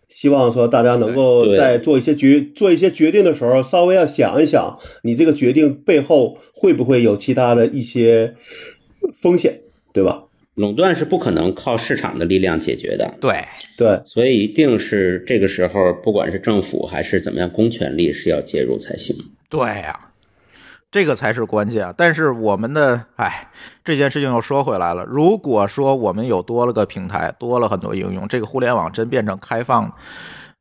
希望说大家能够在做一些决做一些决定的时候，稍微要想一想，你这个决定背后会不会有其他的一些风险，对吧？垄断是不可能靠市场的力量解决的，对，对，所以一定是这个时候，不管是政府还是怎么样，公权力是要介入才行。对呀、这个才是关键。但是我们的，哎，这件事情又说回来了。如果说我们有多了个平台，多了很多应用，这个互联网真变成开放，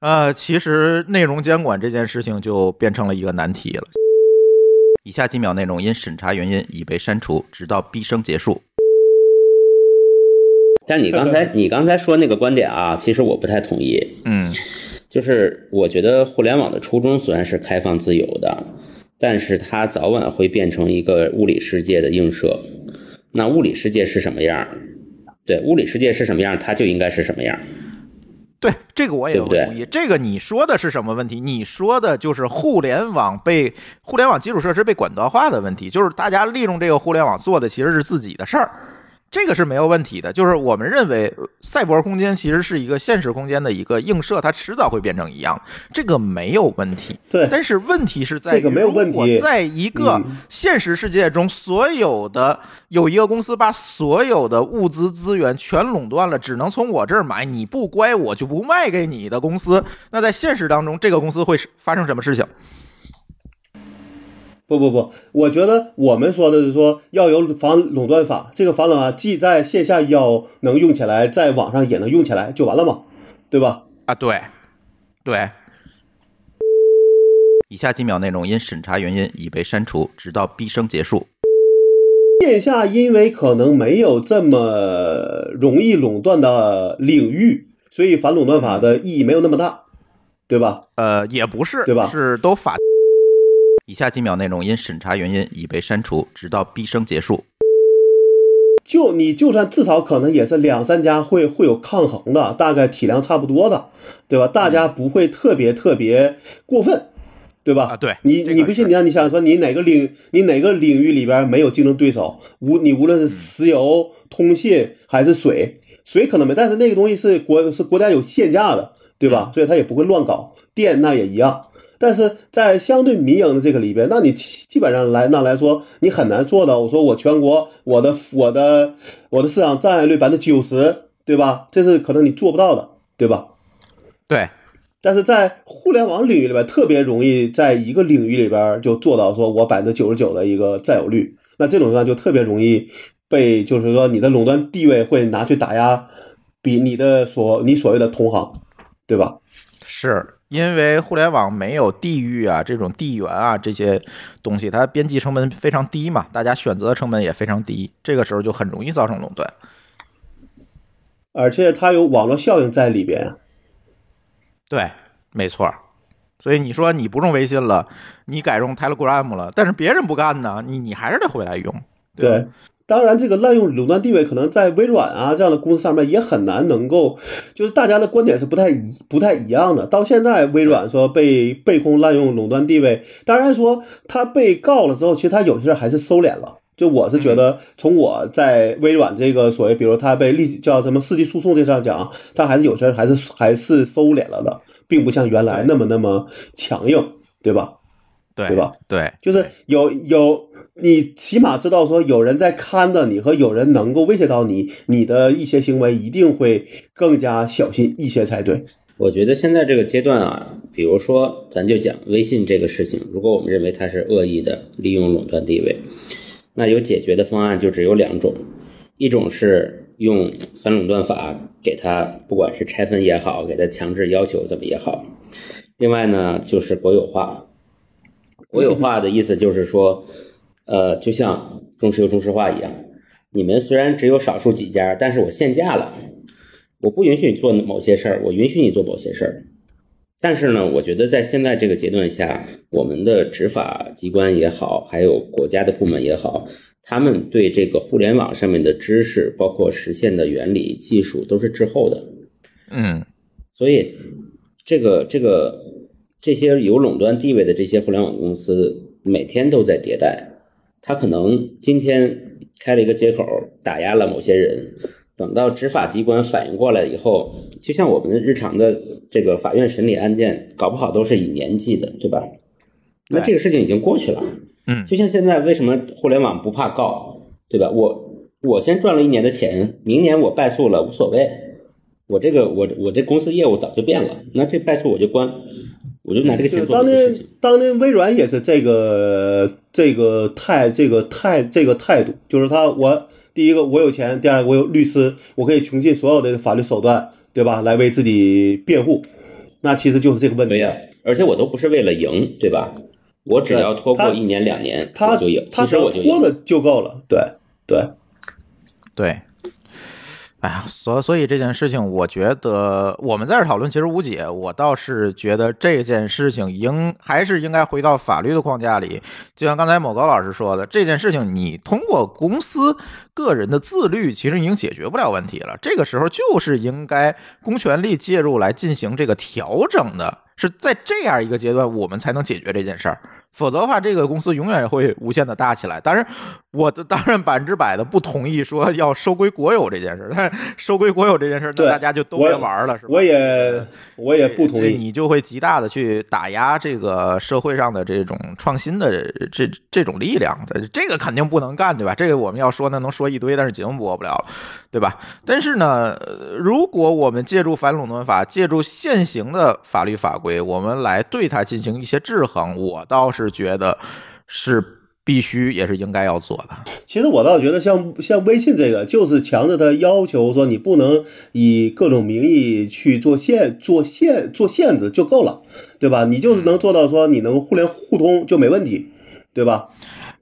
呃，其实内容监管这件事情就变成了一个难题了。以下几秒内容因审查原因已被删除，直到毕生结束。但你刚才你刚才说那个观点啊，其实我不太同意。嗯，就是我觉得互联网的初衷虽然是开放自由的，但是它早晚会变成一个物理世界的映射。那物理世界是什么样？对，物理世界是什么样，它就应该是什么样。对，这个我也对不同意。这个你说的是什么问题？你说的就是互联网被互联网基础设施被管道化的问题，就是大家利用这个互联网做的其实是自己的事儿。这个是没有问题的，就是我们认为呃赛博空间其实是一个现实空间的一个映射，它迟早会变成一样，这个没有问题。对但是问题是在于，这个没有问题如果在一个嗯现实世界中，所有的有一个公司把所有的物资资源全垄断了，只能从我这儿买，你不乖，我就不卖给你的公司。那在现实当中，这个公司会发生什么事情？不不不，我觉得我们说的是说要有反垄断法，这个反垄断法既在线下要能用起来，在网上也能用起来，就完了嘛，对吧？啊，对，对。以下几秒内容因审查原因已被删除，直到毕生结束。线下因为可能没有这么容易垄断的领域，所以反垄断法的意义没有那么大，对吧？呃，也不是，对吧是都法。以下几秒内容因审查原因已被删除，直到毕生结束。就你就算至少可能也是两三家会会有抗衡的，大概体量差不多的，对吧？大家不会特别特别过分，对吧？啊对你你不信，你让你想说你哪个领你哪个领域里边没有竞争对手？无你无论是石油、通信还是水，水可能没，但是那个东西是国是国家有限价的，对吧？所以它也不会乱搞。电那也一样。但是在相对民营的这个里边，那你基基本上来那来说，你很难做到。我说我全国我的我的我的市场占有率百分之九十，对吧？这是可能你做不到的，对吧？对，但是在互联网领域里边，特别容易在一个领域里边就做到说我百分之九十九的一个占有率。那这种情况就特别容易被，就是说你的垄断地位会拿去打压比你的所你所谓的同行，对吧？是因为互联网没有地域啊这种地缘啊这些东西，它边际成本非常低嘛，大家选择成本也非常低，这个时候就很容易造成垄断。而且它有网络效应在里边。对，没错。所以你说你不用微信了，你改用 Telegram 了，但是别人不干呢，你你还是得回来用。对，当然这个滥用垄断地位，可能在微软啊这样的公司上面也很难能够，就是大家的观点是不太一不太一样的。到现在，微软说被被控滥用垄断地位，当然说他被告了之后，其实他有些还是收敛了。就我是觉得，从我在微软这个所谓，比如他被立叫什么世纪诉讼这上讲，他还是有些还是还是收敛了的，并不像原来那么那么强硬，对吧？对对吧？对，就是有有，你起码知道说有人在看着你和有人能够威胁到你，你的一些行为一定会更加小心一些才对。我觉得现在这个阶段啊，比如说咱就讲微信这个事情，如果我们认为它是恶意的利用垄断地位，那有解决的方案就只有两种，一种是用反垄断法给它，不管是拆分也好，给它强制要求怎么也好，另外呢就是国有化。国有化的意思就是说，呃，就像中石油、中石化一样，你们虽然只有少数几家，但是我限价了。我不允许你做某些事儿，我允许你做某些事儿。但是呢，我觉得在现在这个阶段下，我们的执法机关也好，还有国家的部门也好，他们对这个互联网上面的知识，包括实现的原理、技术，都是滞后的。嗯，所以，这个这个这些有垄断地位的这些互联网公司，每天都在迭代。他可能今天开了一个接口，打压了某些人，等到执法机关反应过来以后，就像我们日常的这个法院审理案件，搞不好都是以年计的，对吧？那这个事情已经过去了。嗯就像现在为什么互联网不怕告，对吧？我我先赚了一年的钱，明年我败诉了无所谓，我这个我我这公司业务早就变了，那这败诉我就关，我就拿这个当年做别的事情。当年微软也是这个这个态这个态这个态度，就是他我第一个我有钱，第二个我有律师，我可以穷尽所有的法律手段，对吧？来为自己辩护。那其实就是这个问题。对呀、而且我都不是为了赢，对吧？我只要拖过一年两年，他我就赢。其实我就赢。拖了就够了。对对，对，哎呀，所所以这件事情，我觉得我们在这讨论其实无解。我倒是觉得这件事情应还是应该回到法律的框架里。就像刚才某高老师说的，这件事情你通过公司个人的自律，其实已经解决不了问题了。这个时候就是应该公权力介入来进行这个调整的。是在这样一个阶段，我们才能解决这件事儿。否则的话，这个公司永远会无限的大起来。当然，我的当然百分之百的不同意说要收归国有这件事儿，(laughs) 但是收归国有这件事儿，那大家就都别玩了，是吧？我也我也不同意。你就会极大的去打压这个社会上的这种创新的这这种力量，这个肯定不能干，对吧？这个我们要说那，能说一堆，但是节目播不了了，对吧？但是呢，呃如果我们借助反垄断法，借助现行的法律法规，我们来对它进行一些制衡，我倒是觉得是必须也是应该要做的。其实我倒觉得像像微信这个，就是强制他要求说你不能以各种名义去做限做限做限制就够了，对吧？你就是能做到说你能互联互通就没问题，对吧？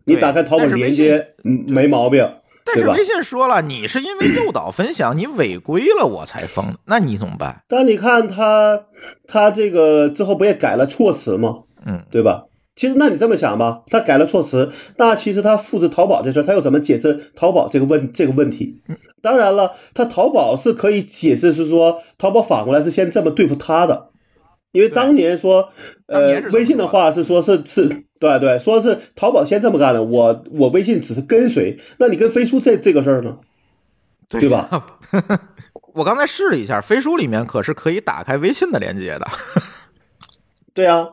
你打开淘宝但是微信连接，嗯，没毛病，但是微？信说了，你是因为诱导分享，你违规了我才封的，那你怎么办？但你看他他这个之后不也改了措辞吗？嗯，对吧？其实，那你这么想吧，他改了措辞，那其实他复制淘宝这事儿，他又怎么解释淘宝这个问这个问题？当然了，他淘宝是可以解释，是说淘宝反过来是先这么对付他的，因为当年说，呃微信的话是说是是，对对，说是淘宝先这么干的，我我微信只是跟随，那你跟飞书这这个事儿呢，对吧？(laughs) 我刚才试了一下，飞书里面可是可以打开微信的连接的。(laughs) 对啊，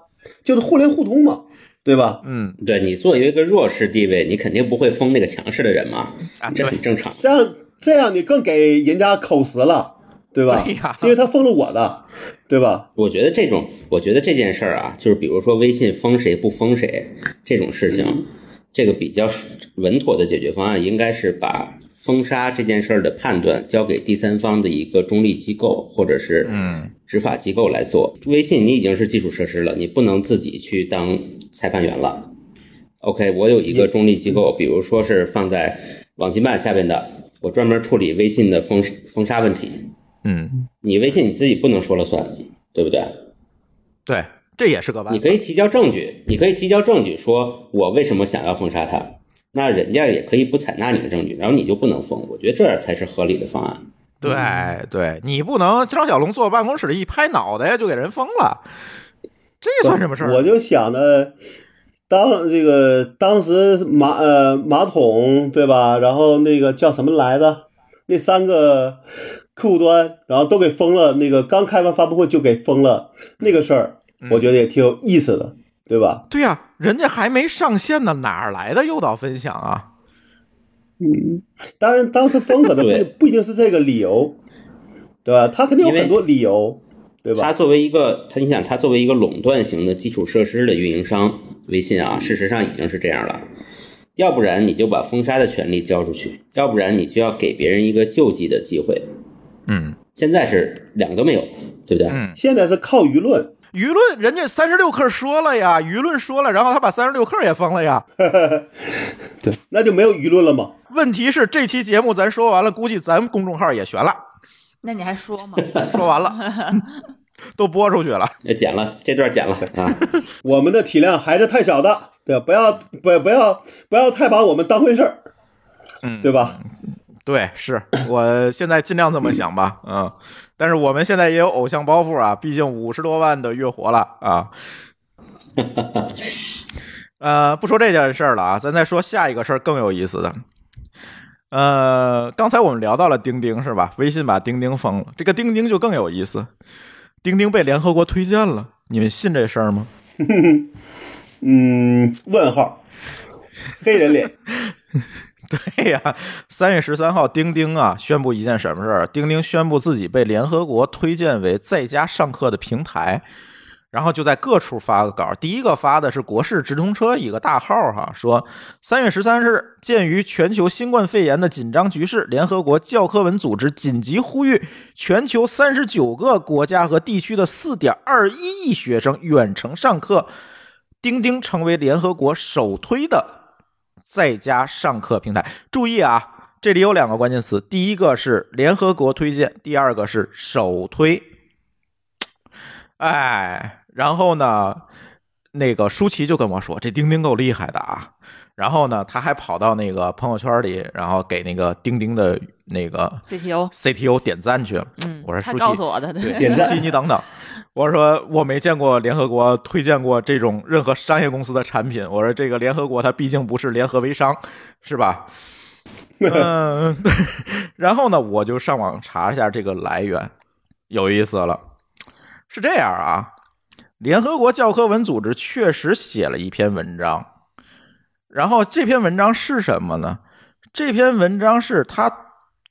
就是互联互通嘛，对吧？嗯对你作为一个弱势地位，你肯定不会封那个强势的人嘛，啊，这很正常。这样这样你更给人家口实了，对吧？对 (laughs) 呀是因为他封了我的，对吧？我觉得这种，我觉得这件事儿啊，就是比如说微信封谁不封谁这种事情，这个比较稳妥的解决方案应该是把封杀这件事儿的判断交给第三方的一个中立机构或者是嗯执法机构来做。微信你已经是基础设施了，你不能自己去当裁判员了。OK，我有一个中立机构，比如说是放在网信办下边的，我专门处理微信的封封杀问题。嗯，你微信你自己不能说了算，对不对？对，这也是个办法。你可以提交证据，你可以提交证据，说我为什么想要封杀他，那人家也可以不采纳你的证据，然后你就不能封。我觉得这样才是合理的方案。对对，你不能张小龙坐办公室里一拍脑袋就给人封了，这算什么事儿？我就想着，当这个当时马呃马桶对吧？然后那个叫什么来着？那三个客户端，然后都给封了。那个刚开完发布会就给封了那个事儿，我觉得也挺有意思的，对吧？对呀、人家还没上线呢，哪来的诱导分享啊？嗯，当然当时封可能不不一定是这个理由，对吧？他肯定有很多理由，对吧？它作为一个，它你想，它作为一个垄断型的基础设施的运营商，微信啊，事实上已经是这样了。要不然你就把封杀的权利交出去，要不然你就要给别人一个救济的机会。嗯现在是两个都没有，对不对？嗯，现在是靠舆论，舆论人家三十六氪说了呀，舆论说了，然后他把三十六氪也封了呀。(laughs) 对，那就没有舆论了吗。问题是这期节目咱说完了，估计咱公众号也悬了，那你还说吗？(laughs) 说完了，(laughs) 都播出去了。也剪了这段剪了啊，我们的体量还是太小的，对？不要不不要不要太把我们当回事儿，嗯，对吧？对，是我现在尽量这么想吧，嗯，但是我们现在也有偶像包袱啊，毕竟五十多万的月活了啊。(laughs) 呃，不说这件事儿了啊，咱再说下一个事儿更有意思的。呃，刚才我们聊到了钉钉是吧？微信把钉钉封了，这个钉钉就更有意思，钉钉被联合国推荐了，你们信这事儿吗？(laughs) 嗯，问号，黑人脸，(laughs) 对呀，三月十三号，钉钉啊宣布一件什么事儿？钉钉宣布自己被联合国推荐为在家上课的平台，然后就在各处发个稿。第一个发的是国事直通车一个大号哈，说三月十三日，鉴于全球新冠肺炎的紧张局势，联合国教科文组织紧急呼吁全球三十九个国家和地区的四点二一亿学生远程上课。钉钉成为联合国首推的在家上课平台。注意啊，这里有两个关键词，第一个是联合国推荐，第二个是首推。哎，然后呢，那个舒淇就跟我说，这钉钉够厉害的啊。然后呢，他还跑到那个朋友圈里，然后给那个钉钉的那个 CTO CTO 点赞去了。嗯，我说舒淇告诉我的，对，(laughs) 点赞舒淇你等等。我说我没见过联合国推荐过这种任何商业公司的产品。我说这个联合国它毕竟不是联合微商，是吧？嗯，(laughs) 然后呢，我就上网查一下这个来源，有意思了。是这样啊，联合国教科文组织确实写了一篇文章，然后这篇文章是什么呢？这篇文章是他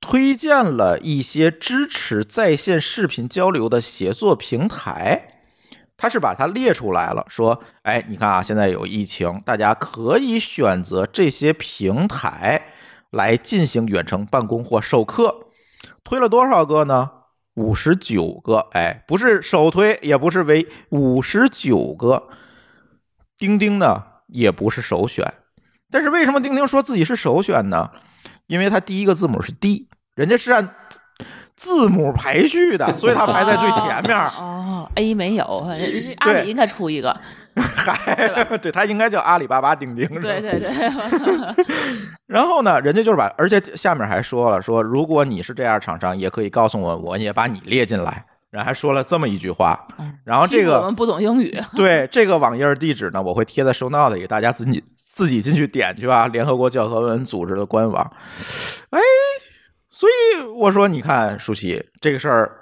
推荐了一些支持在线视频交流的协作平台，他是把它列出来了，说，哎，你看啊，现在有疫情，大家可以选择这些平台来进行远程办公或授课，推了多少个呢？五十九个，哎，不是首推，也不是唯五十九个。钉钉呢，也不是首选，但是为什么钉钉说自己是首选呢？因为它第一个字母是 D，人家是按字母排序的，所以它排在最前面。哦，A 没有，阿里应该出一个。还 (laughs) 对，他应该叫阿里巴巴钉钉。对对对。然后呢，人家就是把，而且下面还说了，说如果你是这样厂商，也可以告诉我，我也把你列进来。然后还说了这么一句话。然后这个我们不懂英语。对这个网页地址呢，我会贴在 show note 里，大家自己自己进去点去吧。联合国教科文组织的官网。哎，所以我说，你看舒淇这个事儿，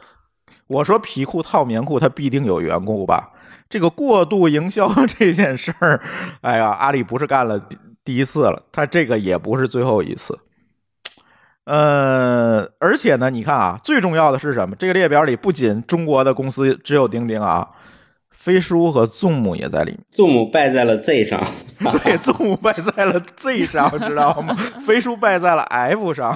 我说皮裤套棉裤，它必定有缘故吧。这个过度营销 (laughs) 这件事儿，哎呀，阿里不是干了第第一次了，他这个也不是最后一次。呃，而且呢，你看啊，最重要的是什么？这个列表里不仅中国的公司只有钉钉啊，飞书和 Zoom 也在里面。Zoom 败在了 Z 上，(laughs) 对，Zoom 败在了 Z 上，知道吗？飞书败在了 F 上。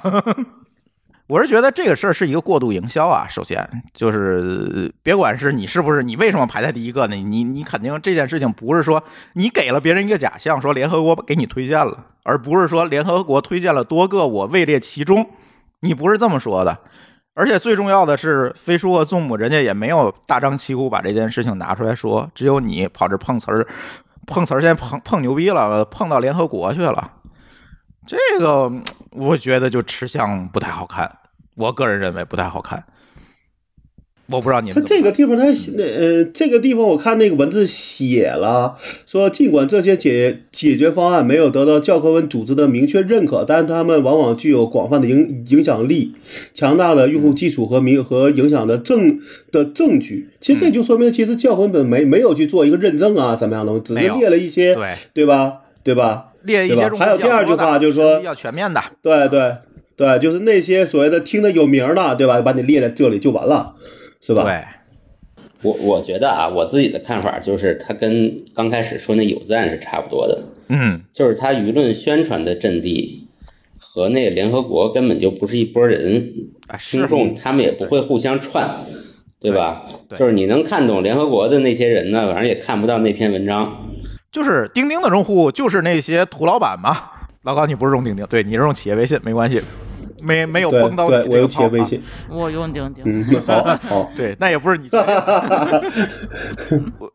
我是觉得这个事儿是一个过度营销啊。首先就是别管是你是不是你为什么排在第一个呢？你你肯定这件事情不是说你给了别人一个假象，说联合国给你推荐了，而不是说联合国推荐了多个，我位列其中。你不是这么说的。而且最重要的是，飞书和 Zoom 人家也没有大张旗鼓把这件事情拿出来说，只有你跑这碰瓷儿，碰瓷儿先碰碰牛逼了，碰到联合国去了。这个 (tsk) 我觉得就吃相不太好看，我个人认为不太好看。我不知道你他们这个地方他那呃，这个地方我看那个文字写了，说尽管这些解解决方案没有得到教科文组织的明确认可，但他们往往具有广泛的影影响力、强大的用户基础和明和影响的证的证据。其实这就说明，其实教科文本没没有去做一个认证啊，什么样的，只是列了一些，对对吧？对吧？列一些还有第二句话就是说比较全面的，对对对，就是那些所谓的听得有名儿的，对吧？把你列在这里就完了，是吧？对，我我觉得啊，我自己的看法就是，他跟刚开始说那有赞是差不多的，嗯，就是他舆论宣传的阵地和那个联合国根本就不是一拨人，啊听众他们也不会互相串，对吧？就是你能看懂联合国的那些人呢，反正也看不到那篇文章。就是钉钉的用户就是那些土老板嘛。老高，你不是用钉钉，对你是用企业微信，没关系，没没有崩到你对，我有这个泡啊企业微信，我用钉钉。嗯，好好。(laughs) 对，那也不是你。(laughs)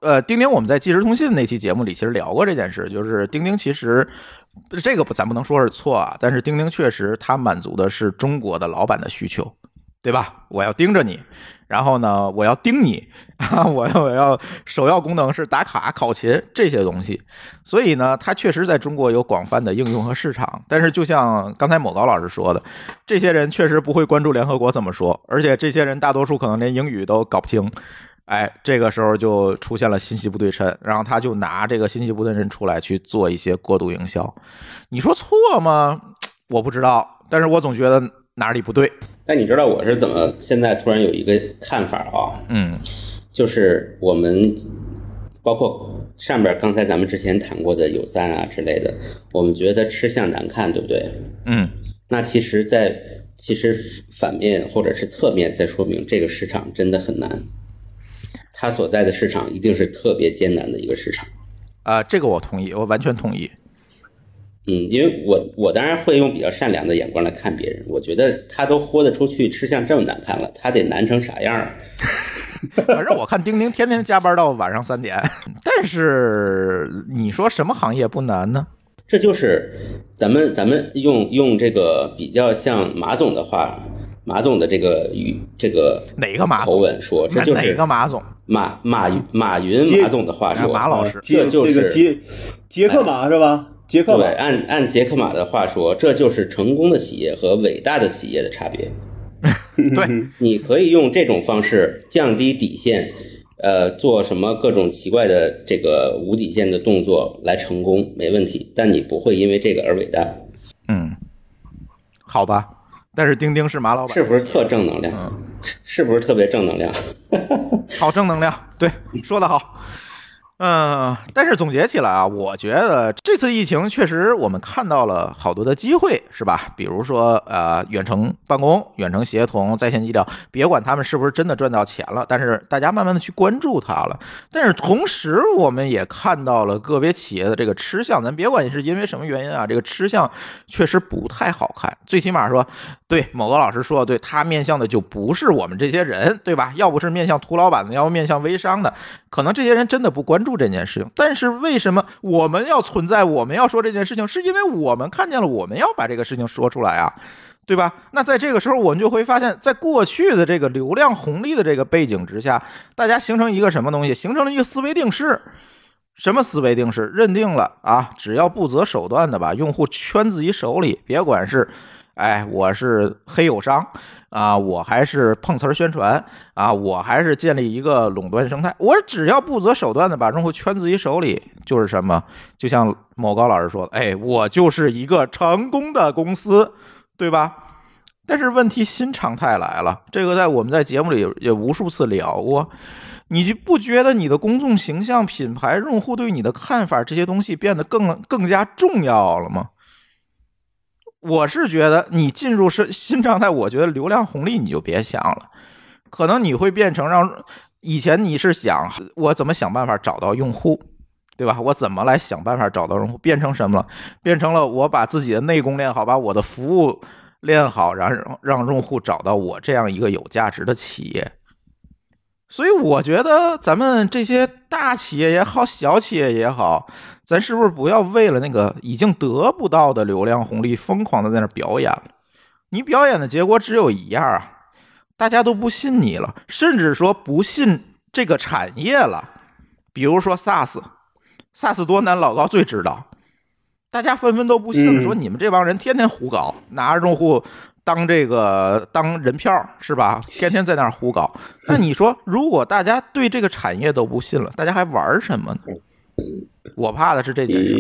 呃，钉钉，我们在即时通信那期节目里其实聊过这件事，就是钉钉其实这个不，咱不能说是错啊，但是钉钉确实它满足的是中国的老板的需求，对吧？我要盯着你，然后呢，我要盯你 (laughs) 啊，我要我要首要功能是打卡、考勤这些东西。所以呢，它确实在中国有广泛的应用和市场。但是，就像刚才某高老师说的，这些人确实不会关注联合国怎么说，而且这些人大多数可能连英语都搞不清。哎，这个时候就出现了信息不对称，然后他就拿这个信息不对称出来去做一些过度营销。你说错吗？我不知道，但是我总觉得哪里不对。但你知道我是怎么现在突然有一个看法啊？嗯就是我们包括上边刚才咱们之前谈过的有赞啊之类的，我们觉得吃相难看，对不对？嗯那其实在，其实反面或者是侧面在说明这个市场真的很难，它所在的市场一定是特别艰难的一个市场。啊、这个我同意，我完全同意。嗯，因为我我当然会用比较善良的眼光来看别人，我觉得他都豁得出去，吃相这么难看了，他得难成啥样啊？(laughs) 反正我看丁丁天天加班到晚上三点，但是你说什么行业不难呢？这就是咱们咱们用用这个比较像马总的话，马总的这个语这个哪个马口？吻说，这就是哪个马总？马马云马云马总的话啊说，马老师杰这就是杰杰克马是吧？杰克马对，按按杰克马的话说，这就是成功的企业和伟大的企业的差别。(laughs) 对，(laughs) 你可以用这种方式降低底线，呃，做什么各种奇怪的这个无底线的动作来成功，没问题。但你不会因为这个而伟大，嗯，好吧。但是钉钉是马老板，是不是特正能量？嗯是不是特别正能量？(laughs) 好正能量，对，说的好。嗯，但是总结起来啊，我觉得这次疫情确实我们看到了好多的机会，是吧？比如说呃，远程办公、远程协同、在线医疗，别管他们是不是真的赚到钱了，但是大家慢慢的去关注它了。但是同时，我们也看到了个别企业的这个吃相，咱别管是因为什么原因啊，这个吃相确实不太好看。最起码说，对某个老师说的对，他面向的就不是我们这些人，对吧？要不是面向图老板的，要不面向微商的，可能这些人真的不关注这件事情。但是为什么我们要存在？我们要说这件事情，是因为我们看见了，我们要把这个事情说出来啊。对吧？那在这个时候，我们就会发现，在过去的这个流量红利的这个背景之下，大家形成一个什么东西？形成了一个思维定式。什么思维定式？认定了啊，只要不择手段的把用户圈自己手里，别管是，哎，我是黑友商啊，我还是碰瓷儿宣传啊，我还是建立一个垄断生态，我只要不择手段的把用户圈自己手里，就是什么？就像某高老师说的，哎，我就是一个成功的公司，对吧？但是问题新常态来了，这个在我们在节目里也无数次聊过。你就不觉得你的公众形象、品牌、用户对你的看法这些东西变得更更加重要了吗？我是觉得你进入是新常态，我觉得流量红利你就别想了，可能你会变成让以前你是想我怎么想办法找到用户，对吧？我怎么来想办法找到用户，变成什么了？变成了我把自己的内功练好，把我的服务练好，然后让用户找到我这样一个有价值的企业。所以我觉得咱们这些大企业也好，小企业也好，咱是不是不要为了那个已经得不到的流量红利，疯狂的在那儿表演了？你表演的结果只有一样啊，大家都不信你了，甚至说不信这个产业了。比如说 SaaS，SaaS 多难，老高最知道，大家纷纷都不信了，嗯说你们这帮人天天胡搞，拿着用户当这个当人票是吧？(laughs) 天天在那儿胡搞。那你说，如果大家对这个产业都不信了，大家还玩什么呢？我怕的是这件事。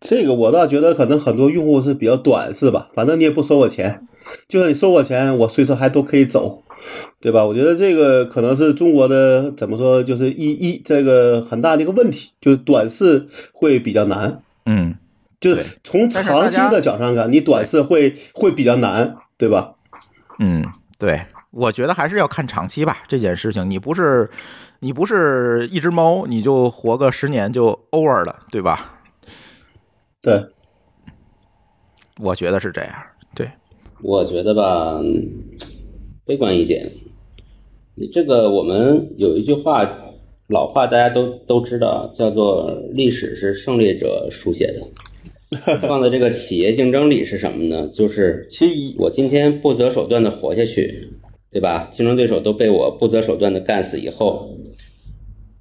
这个我倒觉得可能很多用户是比较短视吧，反正你也不收我钱，就算你收我钱，我随时还都可以走，对吧？我觉得这个可能是中国的怎么说，就是一一这个很大的一个问题，就是短视会比较难。嗯，就是从长期的角度上看，你短视会会比较难，对吧？嗯，对，我觉得还是要看长期吧。这件事情，你不是你不是一只猫，你就活个十年就 over 了，对吧？对，我觉得是这样。对，我觉得吧，嗯悲观一点。你这个我们有一句话，老话大家都都知道，叫做“历史是胜利者书写的”。(laughs) 放在这个企业竞争里是什么呢？就是其一，我今天不择手段的活下去，对吧？竞争对手都被我不择手段的干死以后，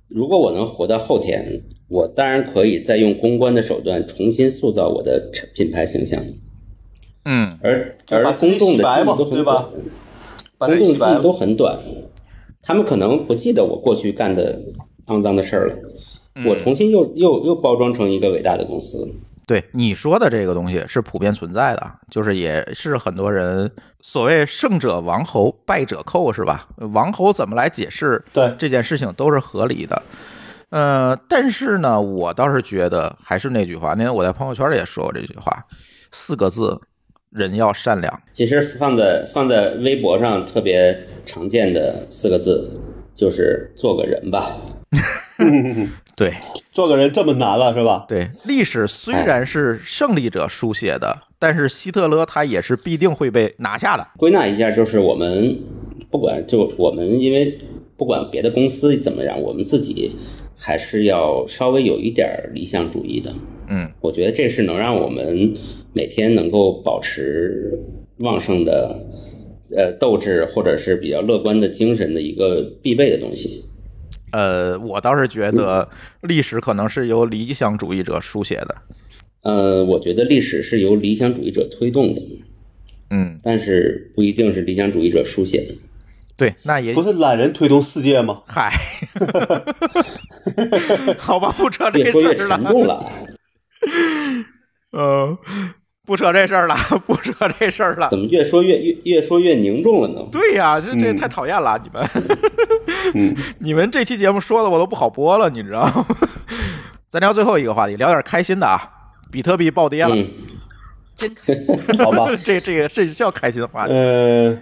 如果我能活到后天，我当然可以再用公关的手段重新塑造我的品牌形象。嗯，而而公众的记忆都很对吧短，公众记忆都很短，他们可能不记得我过去干的肮脏的事儿了。我重新又又又包装成一个伟大的公司了。对你说的这个东西是普遍存在的，就是也是很多人所谓胜者王侯，败者寇，是吧？王侯怎么来解释对这件事情都是合理的。呃，但是呢，我倒是觉得还是那句话，那天我在朋友圈里也说过这句话，四个字：人要善良。其实放在放在微博上特别常见的四个字，就是做个人吧。(laughs) 对做个人这么难了是吧？对，历史虽然是胜利者书写的，但是希特勒他也是必定会被拿下的。归纳一下，就是我们不管就我们，因为不管别的公司怎么样，我们自己还是要稍微有一点理想主义的。嗯，我觉得这是能让我们每天能够保持旺盛的呃斗志，或者是比较乐观的精神的一个必备的东西。呃，我倒是觉得历史可能是由理想主义者书写的。呃，我觉得历史是由理想主义者推动的，嗯，但是不一定是理想主义者书写的。对，那也不是懒人推动世界吗？嗨，(laughs) 好吧，不扯这越说越事儿了，沉重了。呃，(laughs) 不扯这事儿了，不扯这事儿了。怎么越说越越越说越凝重了呢？对呀、这这嗯太讨厌了，你们，嗯，(laughs) 你们这期节目说的我都不好播了，你知道吗？咱聊最后一个话题，聊点开心的啊，比特币暴跌了，嗯，真 (laughs) 好吧，这这个这叫开心的话题。呃，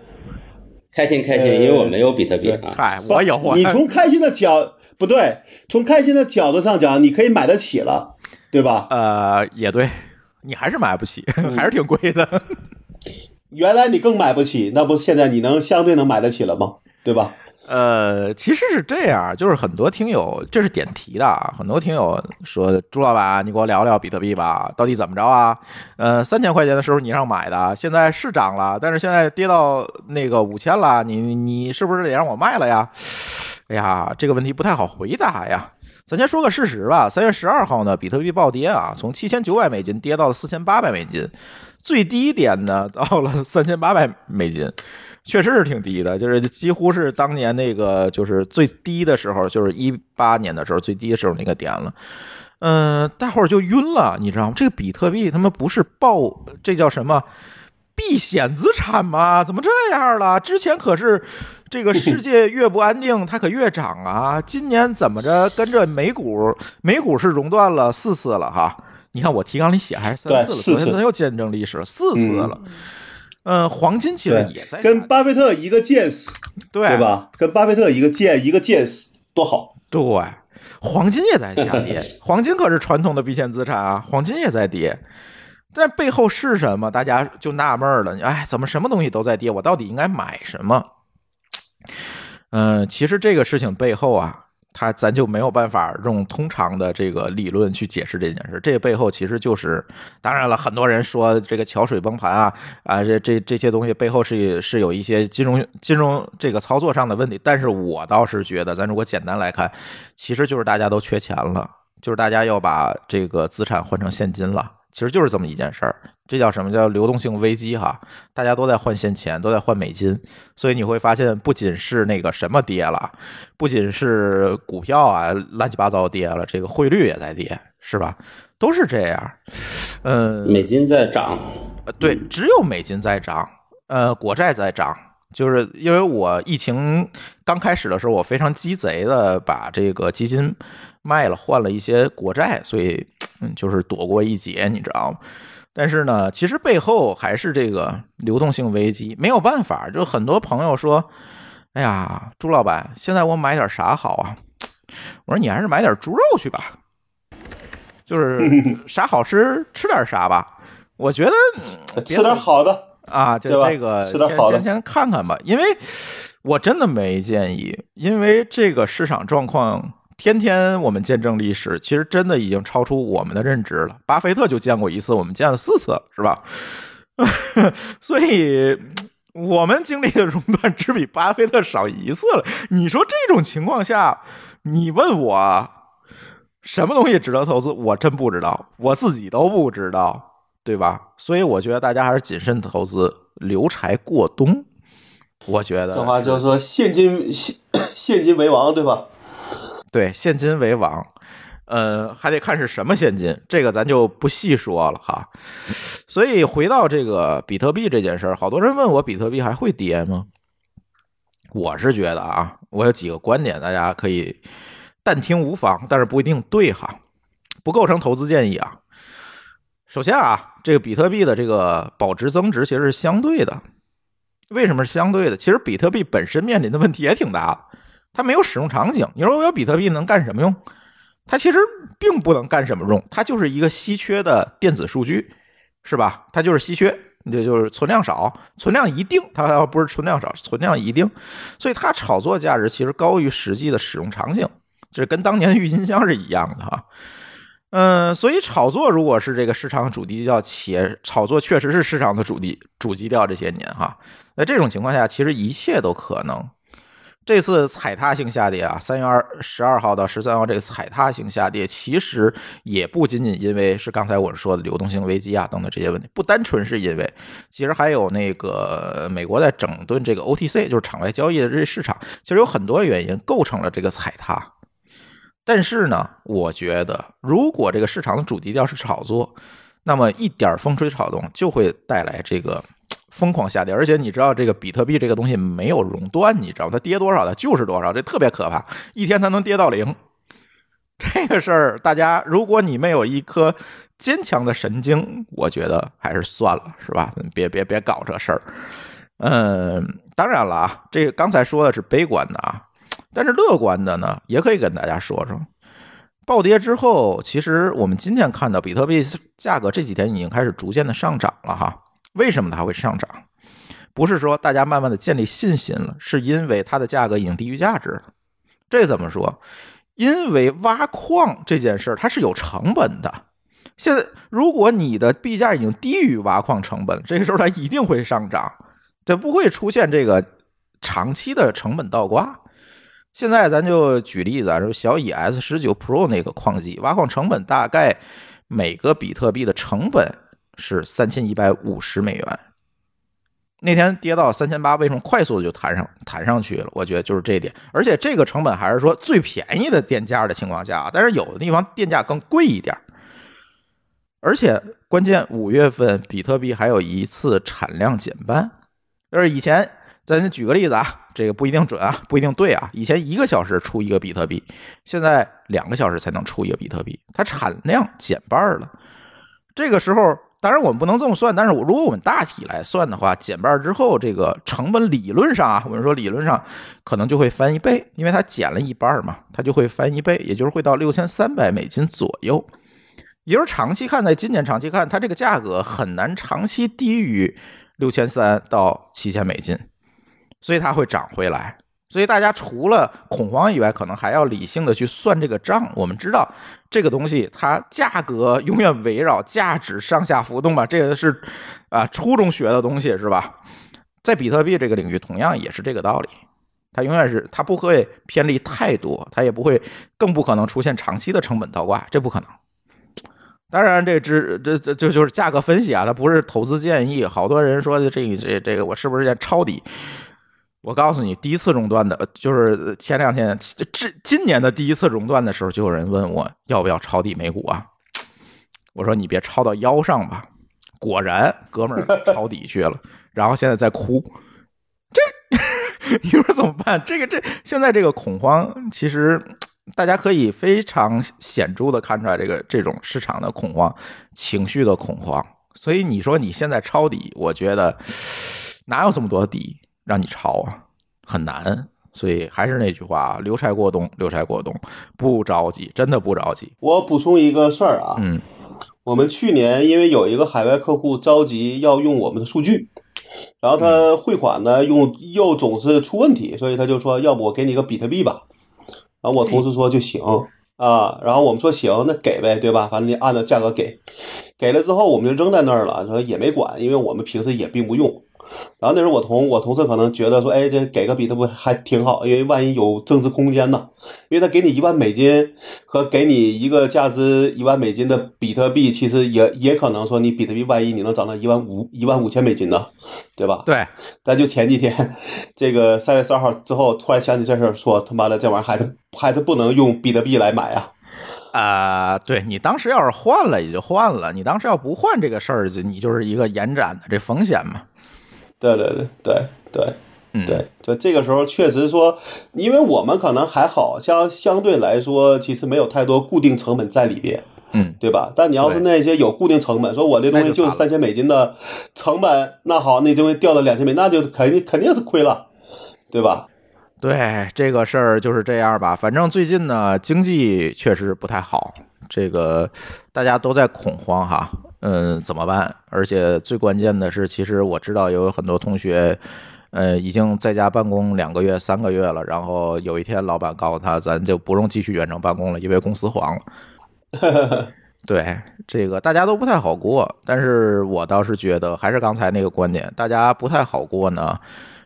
开心开心，呃因为我没有比特币啊。嗨，我有啊，你从开心的角不对，从开心的角度上讲，你可以买得起了，对吧？呃也对，你还是买不起，(laughs) 还是挺贵的。(laughs) 原来你更买不起，那不现在你能相对能买得起了吗？对吧？呃，其实是这样，就是很多听友，这是点题的啊，很多听友说朱老板，你给我聊聊比特币吧，到底怎么着啊？呃，三千块钱的时候你让买的，现在是涨了，但是现在跌到那个五千了，你你是不是得让我卖了呀？哎呀，这个问题不太好回答呀。咱先说个事实吧，三月十二号呢，比特币暴跌啊，从七千九百美金跌到了四千八百美金，最低点呢到了 (laughs) 三千八百美金。确实是挺低的，就是几乎是当年那个就是最低的时候，就是一八年的时候最低的时候那个点了。嗯、大伙儿就晕了，你知道吗？这个比特币他妈不是爆，这叫什么避险资产嘛？怎么这样了？之前可是这个世界越不安定，它可越涨啊。今年怎么着跟着美股，美股是熔断了四次了哈。你看我提纲里写还是三次了，昨天咱又见证历史了四次了。嗯，黄金其实也在跟巴菲特一个见识，对对？吧？跟巴菲特一个见一个见识，多好！对，黄金也在下跌，黄金可是传统的避险资产啊，黄金也在跌。但背后是什么？大家就纳闷了。哎，怎么什么东西都在跌？我到底应该买什么？嗯、其实这个事情背后啊，它咱就没有办法用通常的这个理论去解释这件事。这个背后其实就是，当然了，很多人说这个桥水崩盘啊啊，这这这些东西背后是是有一些金融金融这个操作上的问题。但是我倒是觉得，咱如果简单来看，其实就是大家都缺钱了，就是大家要把这个资产换成现金了。其实就是这么一件事儿，这叫什么叫流动性危机哈？大家都在换现钱，都在换美金，所以你会发现，不仅是那个什么跌了，不仅是股票啊乱七八糟跌了，这个汇率也在跌，是吧？都是这样。嗯，美金在涨，呃，对，只有美金在涨，呃，国债在涨，就是因为我疫情刚开始的时候，我非常鸡贼的把这个基金卖了，换了一些国债，所以嗯，就是躲过一劫，你知道吗？但是呢，其实背后还是这个流动性危机，没有办法。就很多朋友说：“哎呀，朱老板，现在我买点啥好啊？”我说：“你还是买点猪肉去吧，就是 (laughs) 啥好吃吃点啥吧。”我觉得 (laughs) 嗯吃点好的，啊，就这个先先看看吧，因为我真的没建议，因为这个市场状况天天我们见证历史，其实真的已经超出我们的认知了。巴菲特就见过一次，我们见了四次，是吧？(laughs) 所以，我们经历的熔断只比巴菲特少一次了。你说这种情况下，你问我什么东西值得投资，我真不知道，我自己都不知道，对吧？所以我觉得大家还是谨慎投资，留柴过冬。我觉得这话就是说现金现现金为王，对吧？对，现金为王，呃，还得看是什么现金，这个咱就不细说了哈。所以回到这个比特币这件事儿，好多人问我比特币还会跌吗？我是觉得啊，我有几个观点，大家可以但听无妨，但是不一定对哈，不构成投资建议啊。首先啊，这个比特币的这个保值增值其实是相对的。为什么是相对的？其实比特币本身面临的问题也挺大的，它没有使用场景。你说我有比特币能干什么用？它其实并不能干什么用，它就是一个稀缺的电子数据，是吧？它就是稀缺，也就是存量少，存量一定，它要不是存量少，存量一定，所以它炒作价值其实高于实际的使用场景，这跟当年郁金香是一样的哈。嗯，所以炒作如果是这个市场主基调，且炒作确实是市场的主基主基调，这些年哈。在这种情况下，其实一切都可能。这次踩踏性下跌啊，三月二十二号到十三号这个踩踏性下跌，其实也不仅仅因为是刚才我说的流动性危机啊等等这些问题，不单纯是因为，其实还有那个美国在整顿这个 OTC，就是场外交易的这些市场，其实有很多原因构成了这个踩踏。但是呢，我觉得如果这个市场的主基调是炒作，那么一点风吹草动就会带来这个。疯狂下跌，而且你知道这个比特币这个东西没有熔断，你知道它跌多少它就是多少，这特别可怕，一天它能跌到零。这个事儿，大家如果你没有一颗坚强的神经，我觉得还是算了，是吧？别别别搞这事儿。嗯，当然了啊，这刚才说的是悲观的啊，但是乐观的呢，也可以跟大家说说，暴跌之后，其实我们今天看到比特币价格这几天已经开始逐渐的上涨了哈。为什么它会上涨？不是说大家慢慢的建立信心了，是因为它的价格已经低于价值了。这怎么说？因为挖矿这件事儿它是有成本的。现在如果你的币价已经低于挖矿成本，这个时候它一定会上涨，这不会出现这个长期的成本倒挂。现在咱就举例子啊，说小蚁 S 十九 Pro 那个矿机挖矿成本大概每个比特币的成本。是三千一百五十美元，那天跌到三千八，为什么快速的就弹上弹上去了？我觉得就是这一点，而且这个成本还是说最便宜的电价的情况下，但是有的地方电价更贵一点，而且关键五月份比特币还有一次产量减半，就是以前咱举个例子啊，这个不一定准啊，不一定对啊，以前一个小时出一个比特币，现在两个小时才能出一个比特币，它产量减半了，这个时候。当然，我们不能这么算。但是我，如果我们大体来算的话，减半之后，这个成本理论上啊，我们说理论上可能就会翻一倍，因为它减了一半嘛，它就会翻一倍，也就是会到六千三百美金左右。也就是长期看，在今年长期看，它这个价格很难长期低于六千三到七千美金，所以它会涨回来。所以大家除了恐慌以外，可能还要理性的去算这个账。我们知道这个东西它价格永远围绕价值上下浮动吧，这个是啊初中学的东西是吧？在比特币这个领域，同样也是这个道理。它永远是它不会偏离太多，它也不会，更不可能出现长期的成本倒挂，这不可能。当然，这只这这就就是价格分析啊，它不是投资建议。好多人说这这这个我是不是在抄底？我告诉你，第一次熔断的，就是前两天这今年的第一次熔断的时候，就有人问我要不要抄底美股啊？我说你别抄到腰上吧。果然，哥们儿 (laughs) 抄底去了，然后现在在哭。这 (laughs) 你说怎么办？这个这现在这个恐慌，其实大家可以非常显著的看出来，这个这种市场的恐慌情绪的恐慌。所以你说你现在抄底，我觉得哪有这么多底？让你抄啊，很难，所以还是那句话，留柴过冬，留柴过冬，不着急，真的不着急。我补充一个事儿啊，嗯，我们去年因为有一个海外客户着急要用我们的数据，然后他汇款呢用又总是出问题，所以他就说，要不我给你个比特币吧。然后我同事说就行啊，然后我们说行，那给呗，对吧？反正你按照价格给，给了之后我们就扔在那儿了，说也没管，因为我们平时也并不用。然后那时候我同我同事可能觉得说，哎，这给个比特币还挺好，因为万一有增值空间呢。因为他给你一万美金和给你一个价值一万美金的比特币，其实也也可能说你比特币万一你能涨到一万五一万五千美金呢，对吧？对，但就前几天这个三月十二号之后，突然想起这事儿，说他妈的这玩意儿还是还是不能用比特币来买啊。啊、对你当时要是换了也就换了，你当时要不换这个事儿，就你就是一个延展的这风险嘛。对对对对对。嗯，对，就这个时候确实说，因为我们可能还好像相对来说，其实没有太多固定成本在里边，嗯，对吧？但你要是那些有固定成本，说我这东西就是三千美金的成本，那好，那东西掉到两千美，那就肯定肯定是亏了，对吧？对这个事儿就是这样吧。反正最近呢，经济确实不太好，这个大家都在恐慌哈。嗯，怎么办？而且最关键的是，其实我知道有很多同学。呃，已经在家办公两个月、三个月了，然后有一天老板告诉他，咱就不用继续远程办公了，因为公司黄了。(laughs) 对，这个大家都不太好过，但是我倒是觉得，还是刚才那个观点，大家不太好过呢，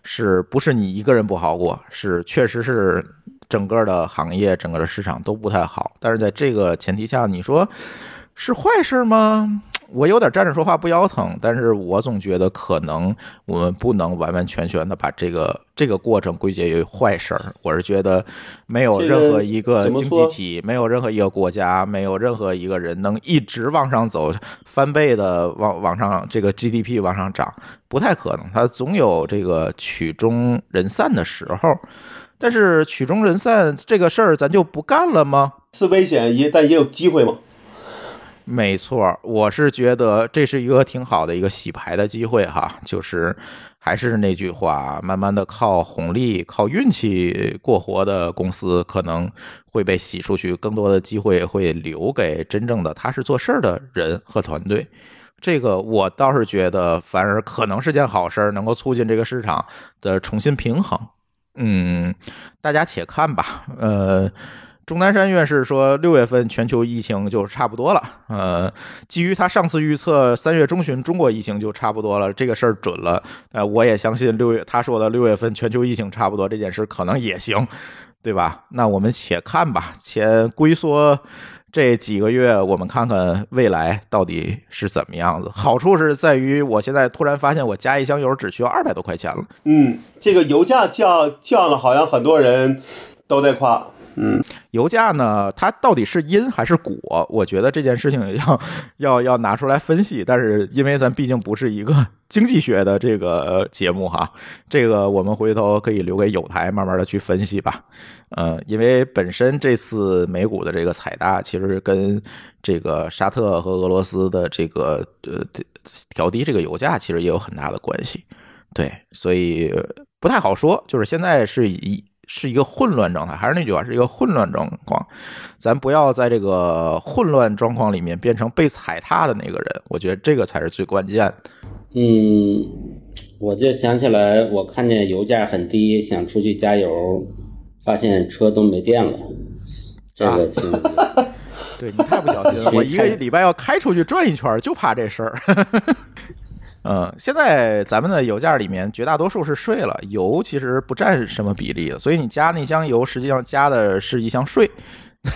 是不是你一个人不好过？是确实是整个的行业、整个的市场都不太好。但是在这个前提下，你说是坏事吗？我有点站着说话不腰疼，但是我总觉得可能我们不能完完全全的把这个这个过程归结于坏事儿。我是觉得没有任何一个经济体，没有任何一个国家，没有任何一个人能一直往上走，翻倍的往往上这个 GDP 往上涨，不太可能。它总有这个曲终人散的时候。但是曲终人散这个事儿，咱就不干了吗？是危险，也但也有机会嘛。没错，我是觉得这是一个挺好的一个洗牌的机会哈，就是还是那句话，慢慢的靠红利、靠运气过活的公司可能会被洗出去，更多的机会会留给真正的踏实做事的人和团队。这个我倒是觉得，反而可能是件好事，能够促进这个市场的重新平衡。嗯，大家且看吧。呃。钟南山院士说，六月份全球疫情就差不多了。呃，基于他上次预测，三月中旬中国疫情就差不多了，这个事儿准了。呃，我也相信六月他说的六月份全球疫情差不多这件事可能也行，对吧？那我们且看吧，先龟缩这几个月，我们看看未来到底是怎么样子。好处是在于，我现在突然发现，我加一箱油只需要二百多块钱了。嗯，这个油价降降了，好像很多人都在夸。嗯，油价呢，它到底是因还是果？我觉得这件事情要 (laughs) 要要拿出来分析。但是因为咱毕竟不是一个经济学的这个节目哈，这个我们回头可以留给有台慢慢的去分析吧。呃，因为本身这次美股的这个踩大，其实跟这个沙特和俄罗斯的这个呃调低这个油价，其实也有很大的关系。对，所以不太好说。就是现在是以。是一个混乱状态，还是那句话，是一个混乱状况。咱不要在这个混乱状况里面变成被踩踏的那个人，我觉得这个才是最关键的。嗯，我就想起来，我看见油价很低，想出去加油，发现车都没电了。这个挺有意思。对你太不小心了，我一个礼拜要开出去转一圈，就怕这事儿。嗯，现在咱们的油价里面绝大多数是税了，油其实不占什么比例的，所以你加那箱油实际上加的是一箱税，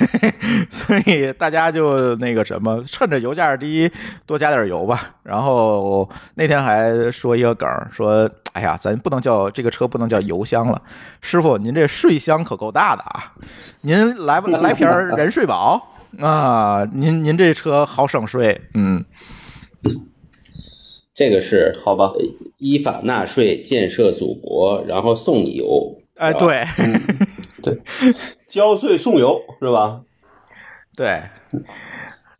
(laughs) 所以大家就那个什么，趁着油价低多加点油吧。然后那天还说一个梗，说哎呀，咱不能叫这个车不能叫油箱了，师傅您这税箱可够大的啊，您来不来瓶人税宝啊？您您这车好省税，嗯。这个是好吧？依法纳税，建设祖国，然后送你油。哎，对，(laughs) 对，交税送油是吧？对，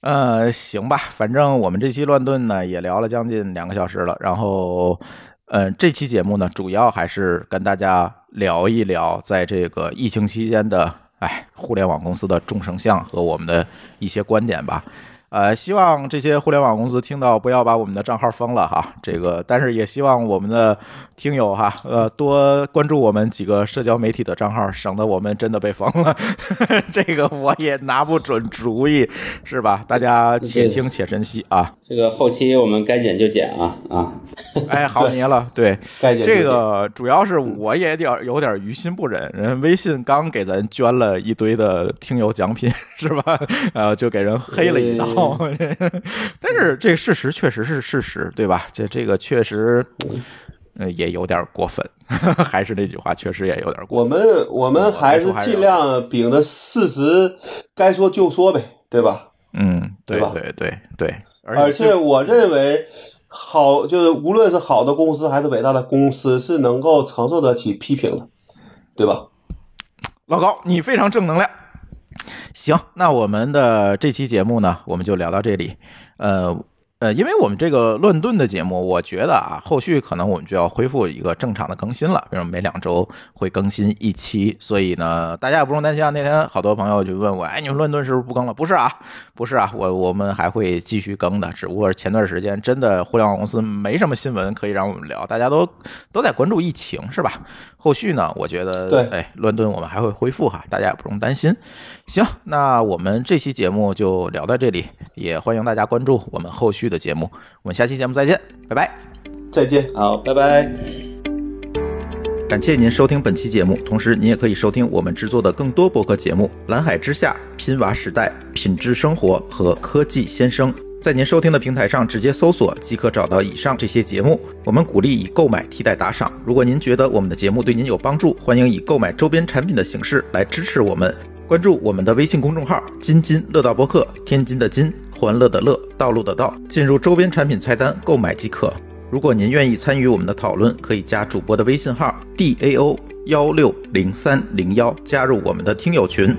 呃，行吧，反正我们这期乱炖呢也聊了将近两个小时了，然后，呃，这期节目呢主要还是跟大家聊一聊在这个疫情期间的，哎，互联网公司的众生相和我们的一些观点吧。呃，希望这些互联网公司听到不要把我们的账号封了哈。这个，但是也希望我们的听友哈，呃，多关注我们几个社交媒体的账号，省得我们真的被封了。(laughs) 这个我也拿不准主意，是吧？大家且听且珍惜啊。这个后期我们该剪就剪啊啊！(laughs) 哎，好你了，(laughs) 对，该剪这个主要是我也点有点于心不忍，人微信刚给咱捐了一堆的听友奖品，是吧？呃，就给人黑了一刀。但是这事实确实是事实，对吧？这这个确实，呃，也有点过分。(laughs) 还是那句话，确实也有点过分我。们我们还是尽量秉着事实，该说就说呗，对吧？嗯，对对吧对对而且我认为，好就是无论是好的公司还是伟大的公司，是能够承受得起批评的，对吧？老高，你非常正能量。行，那我们的这期节目呢，我们就聊到这里。呃呃，因为我们这个乱炖的节目，我觉得啊，后续可能我们就要恢复一个正常的更新了，比如每两周会更新一期。所以呢，大家也不用担心啊。那天好多朋友就问我，哎，你们乱炖是不是不更了？不是啊，不是啊，我我们还会继续更的，只不过前段时间真的互联网公司没什么新闻可以让我们聊，大家都都在关注疫情，是吧？后续呢，我觉得对哎，乱炖我们还会恢复哈，大家也不用担心。行，那我们这期节目就聊到这里，也欢迎大家关注我们后续的节目。我们下期节目再见，拜拜。再见。好，拜拜。感谢您收听本期节目，同时您也可以收听我们制作的更多播客节目《蓝海之下》《拼娃时代》《品质生活》和《科技先生》。在您收听的平台上直接搜索即可找到以上这些节目。我们鼓励以购买替代打赏。如果您觉得我们的节目对您有帮助，欢迎以购买周边产品的形式来支持我们。关注我们的微信公众号“津津乐道播客”，天津的津，欢乐的乐，道路的道，进入周边产品菜单购买即可。如果您愿意参与我们的讨论，可以加主播的微信号 d a o 幺六零三零幺，加入我们的听友群。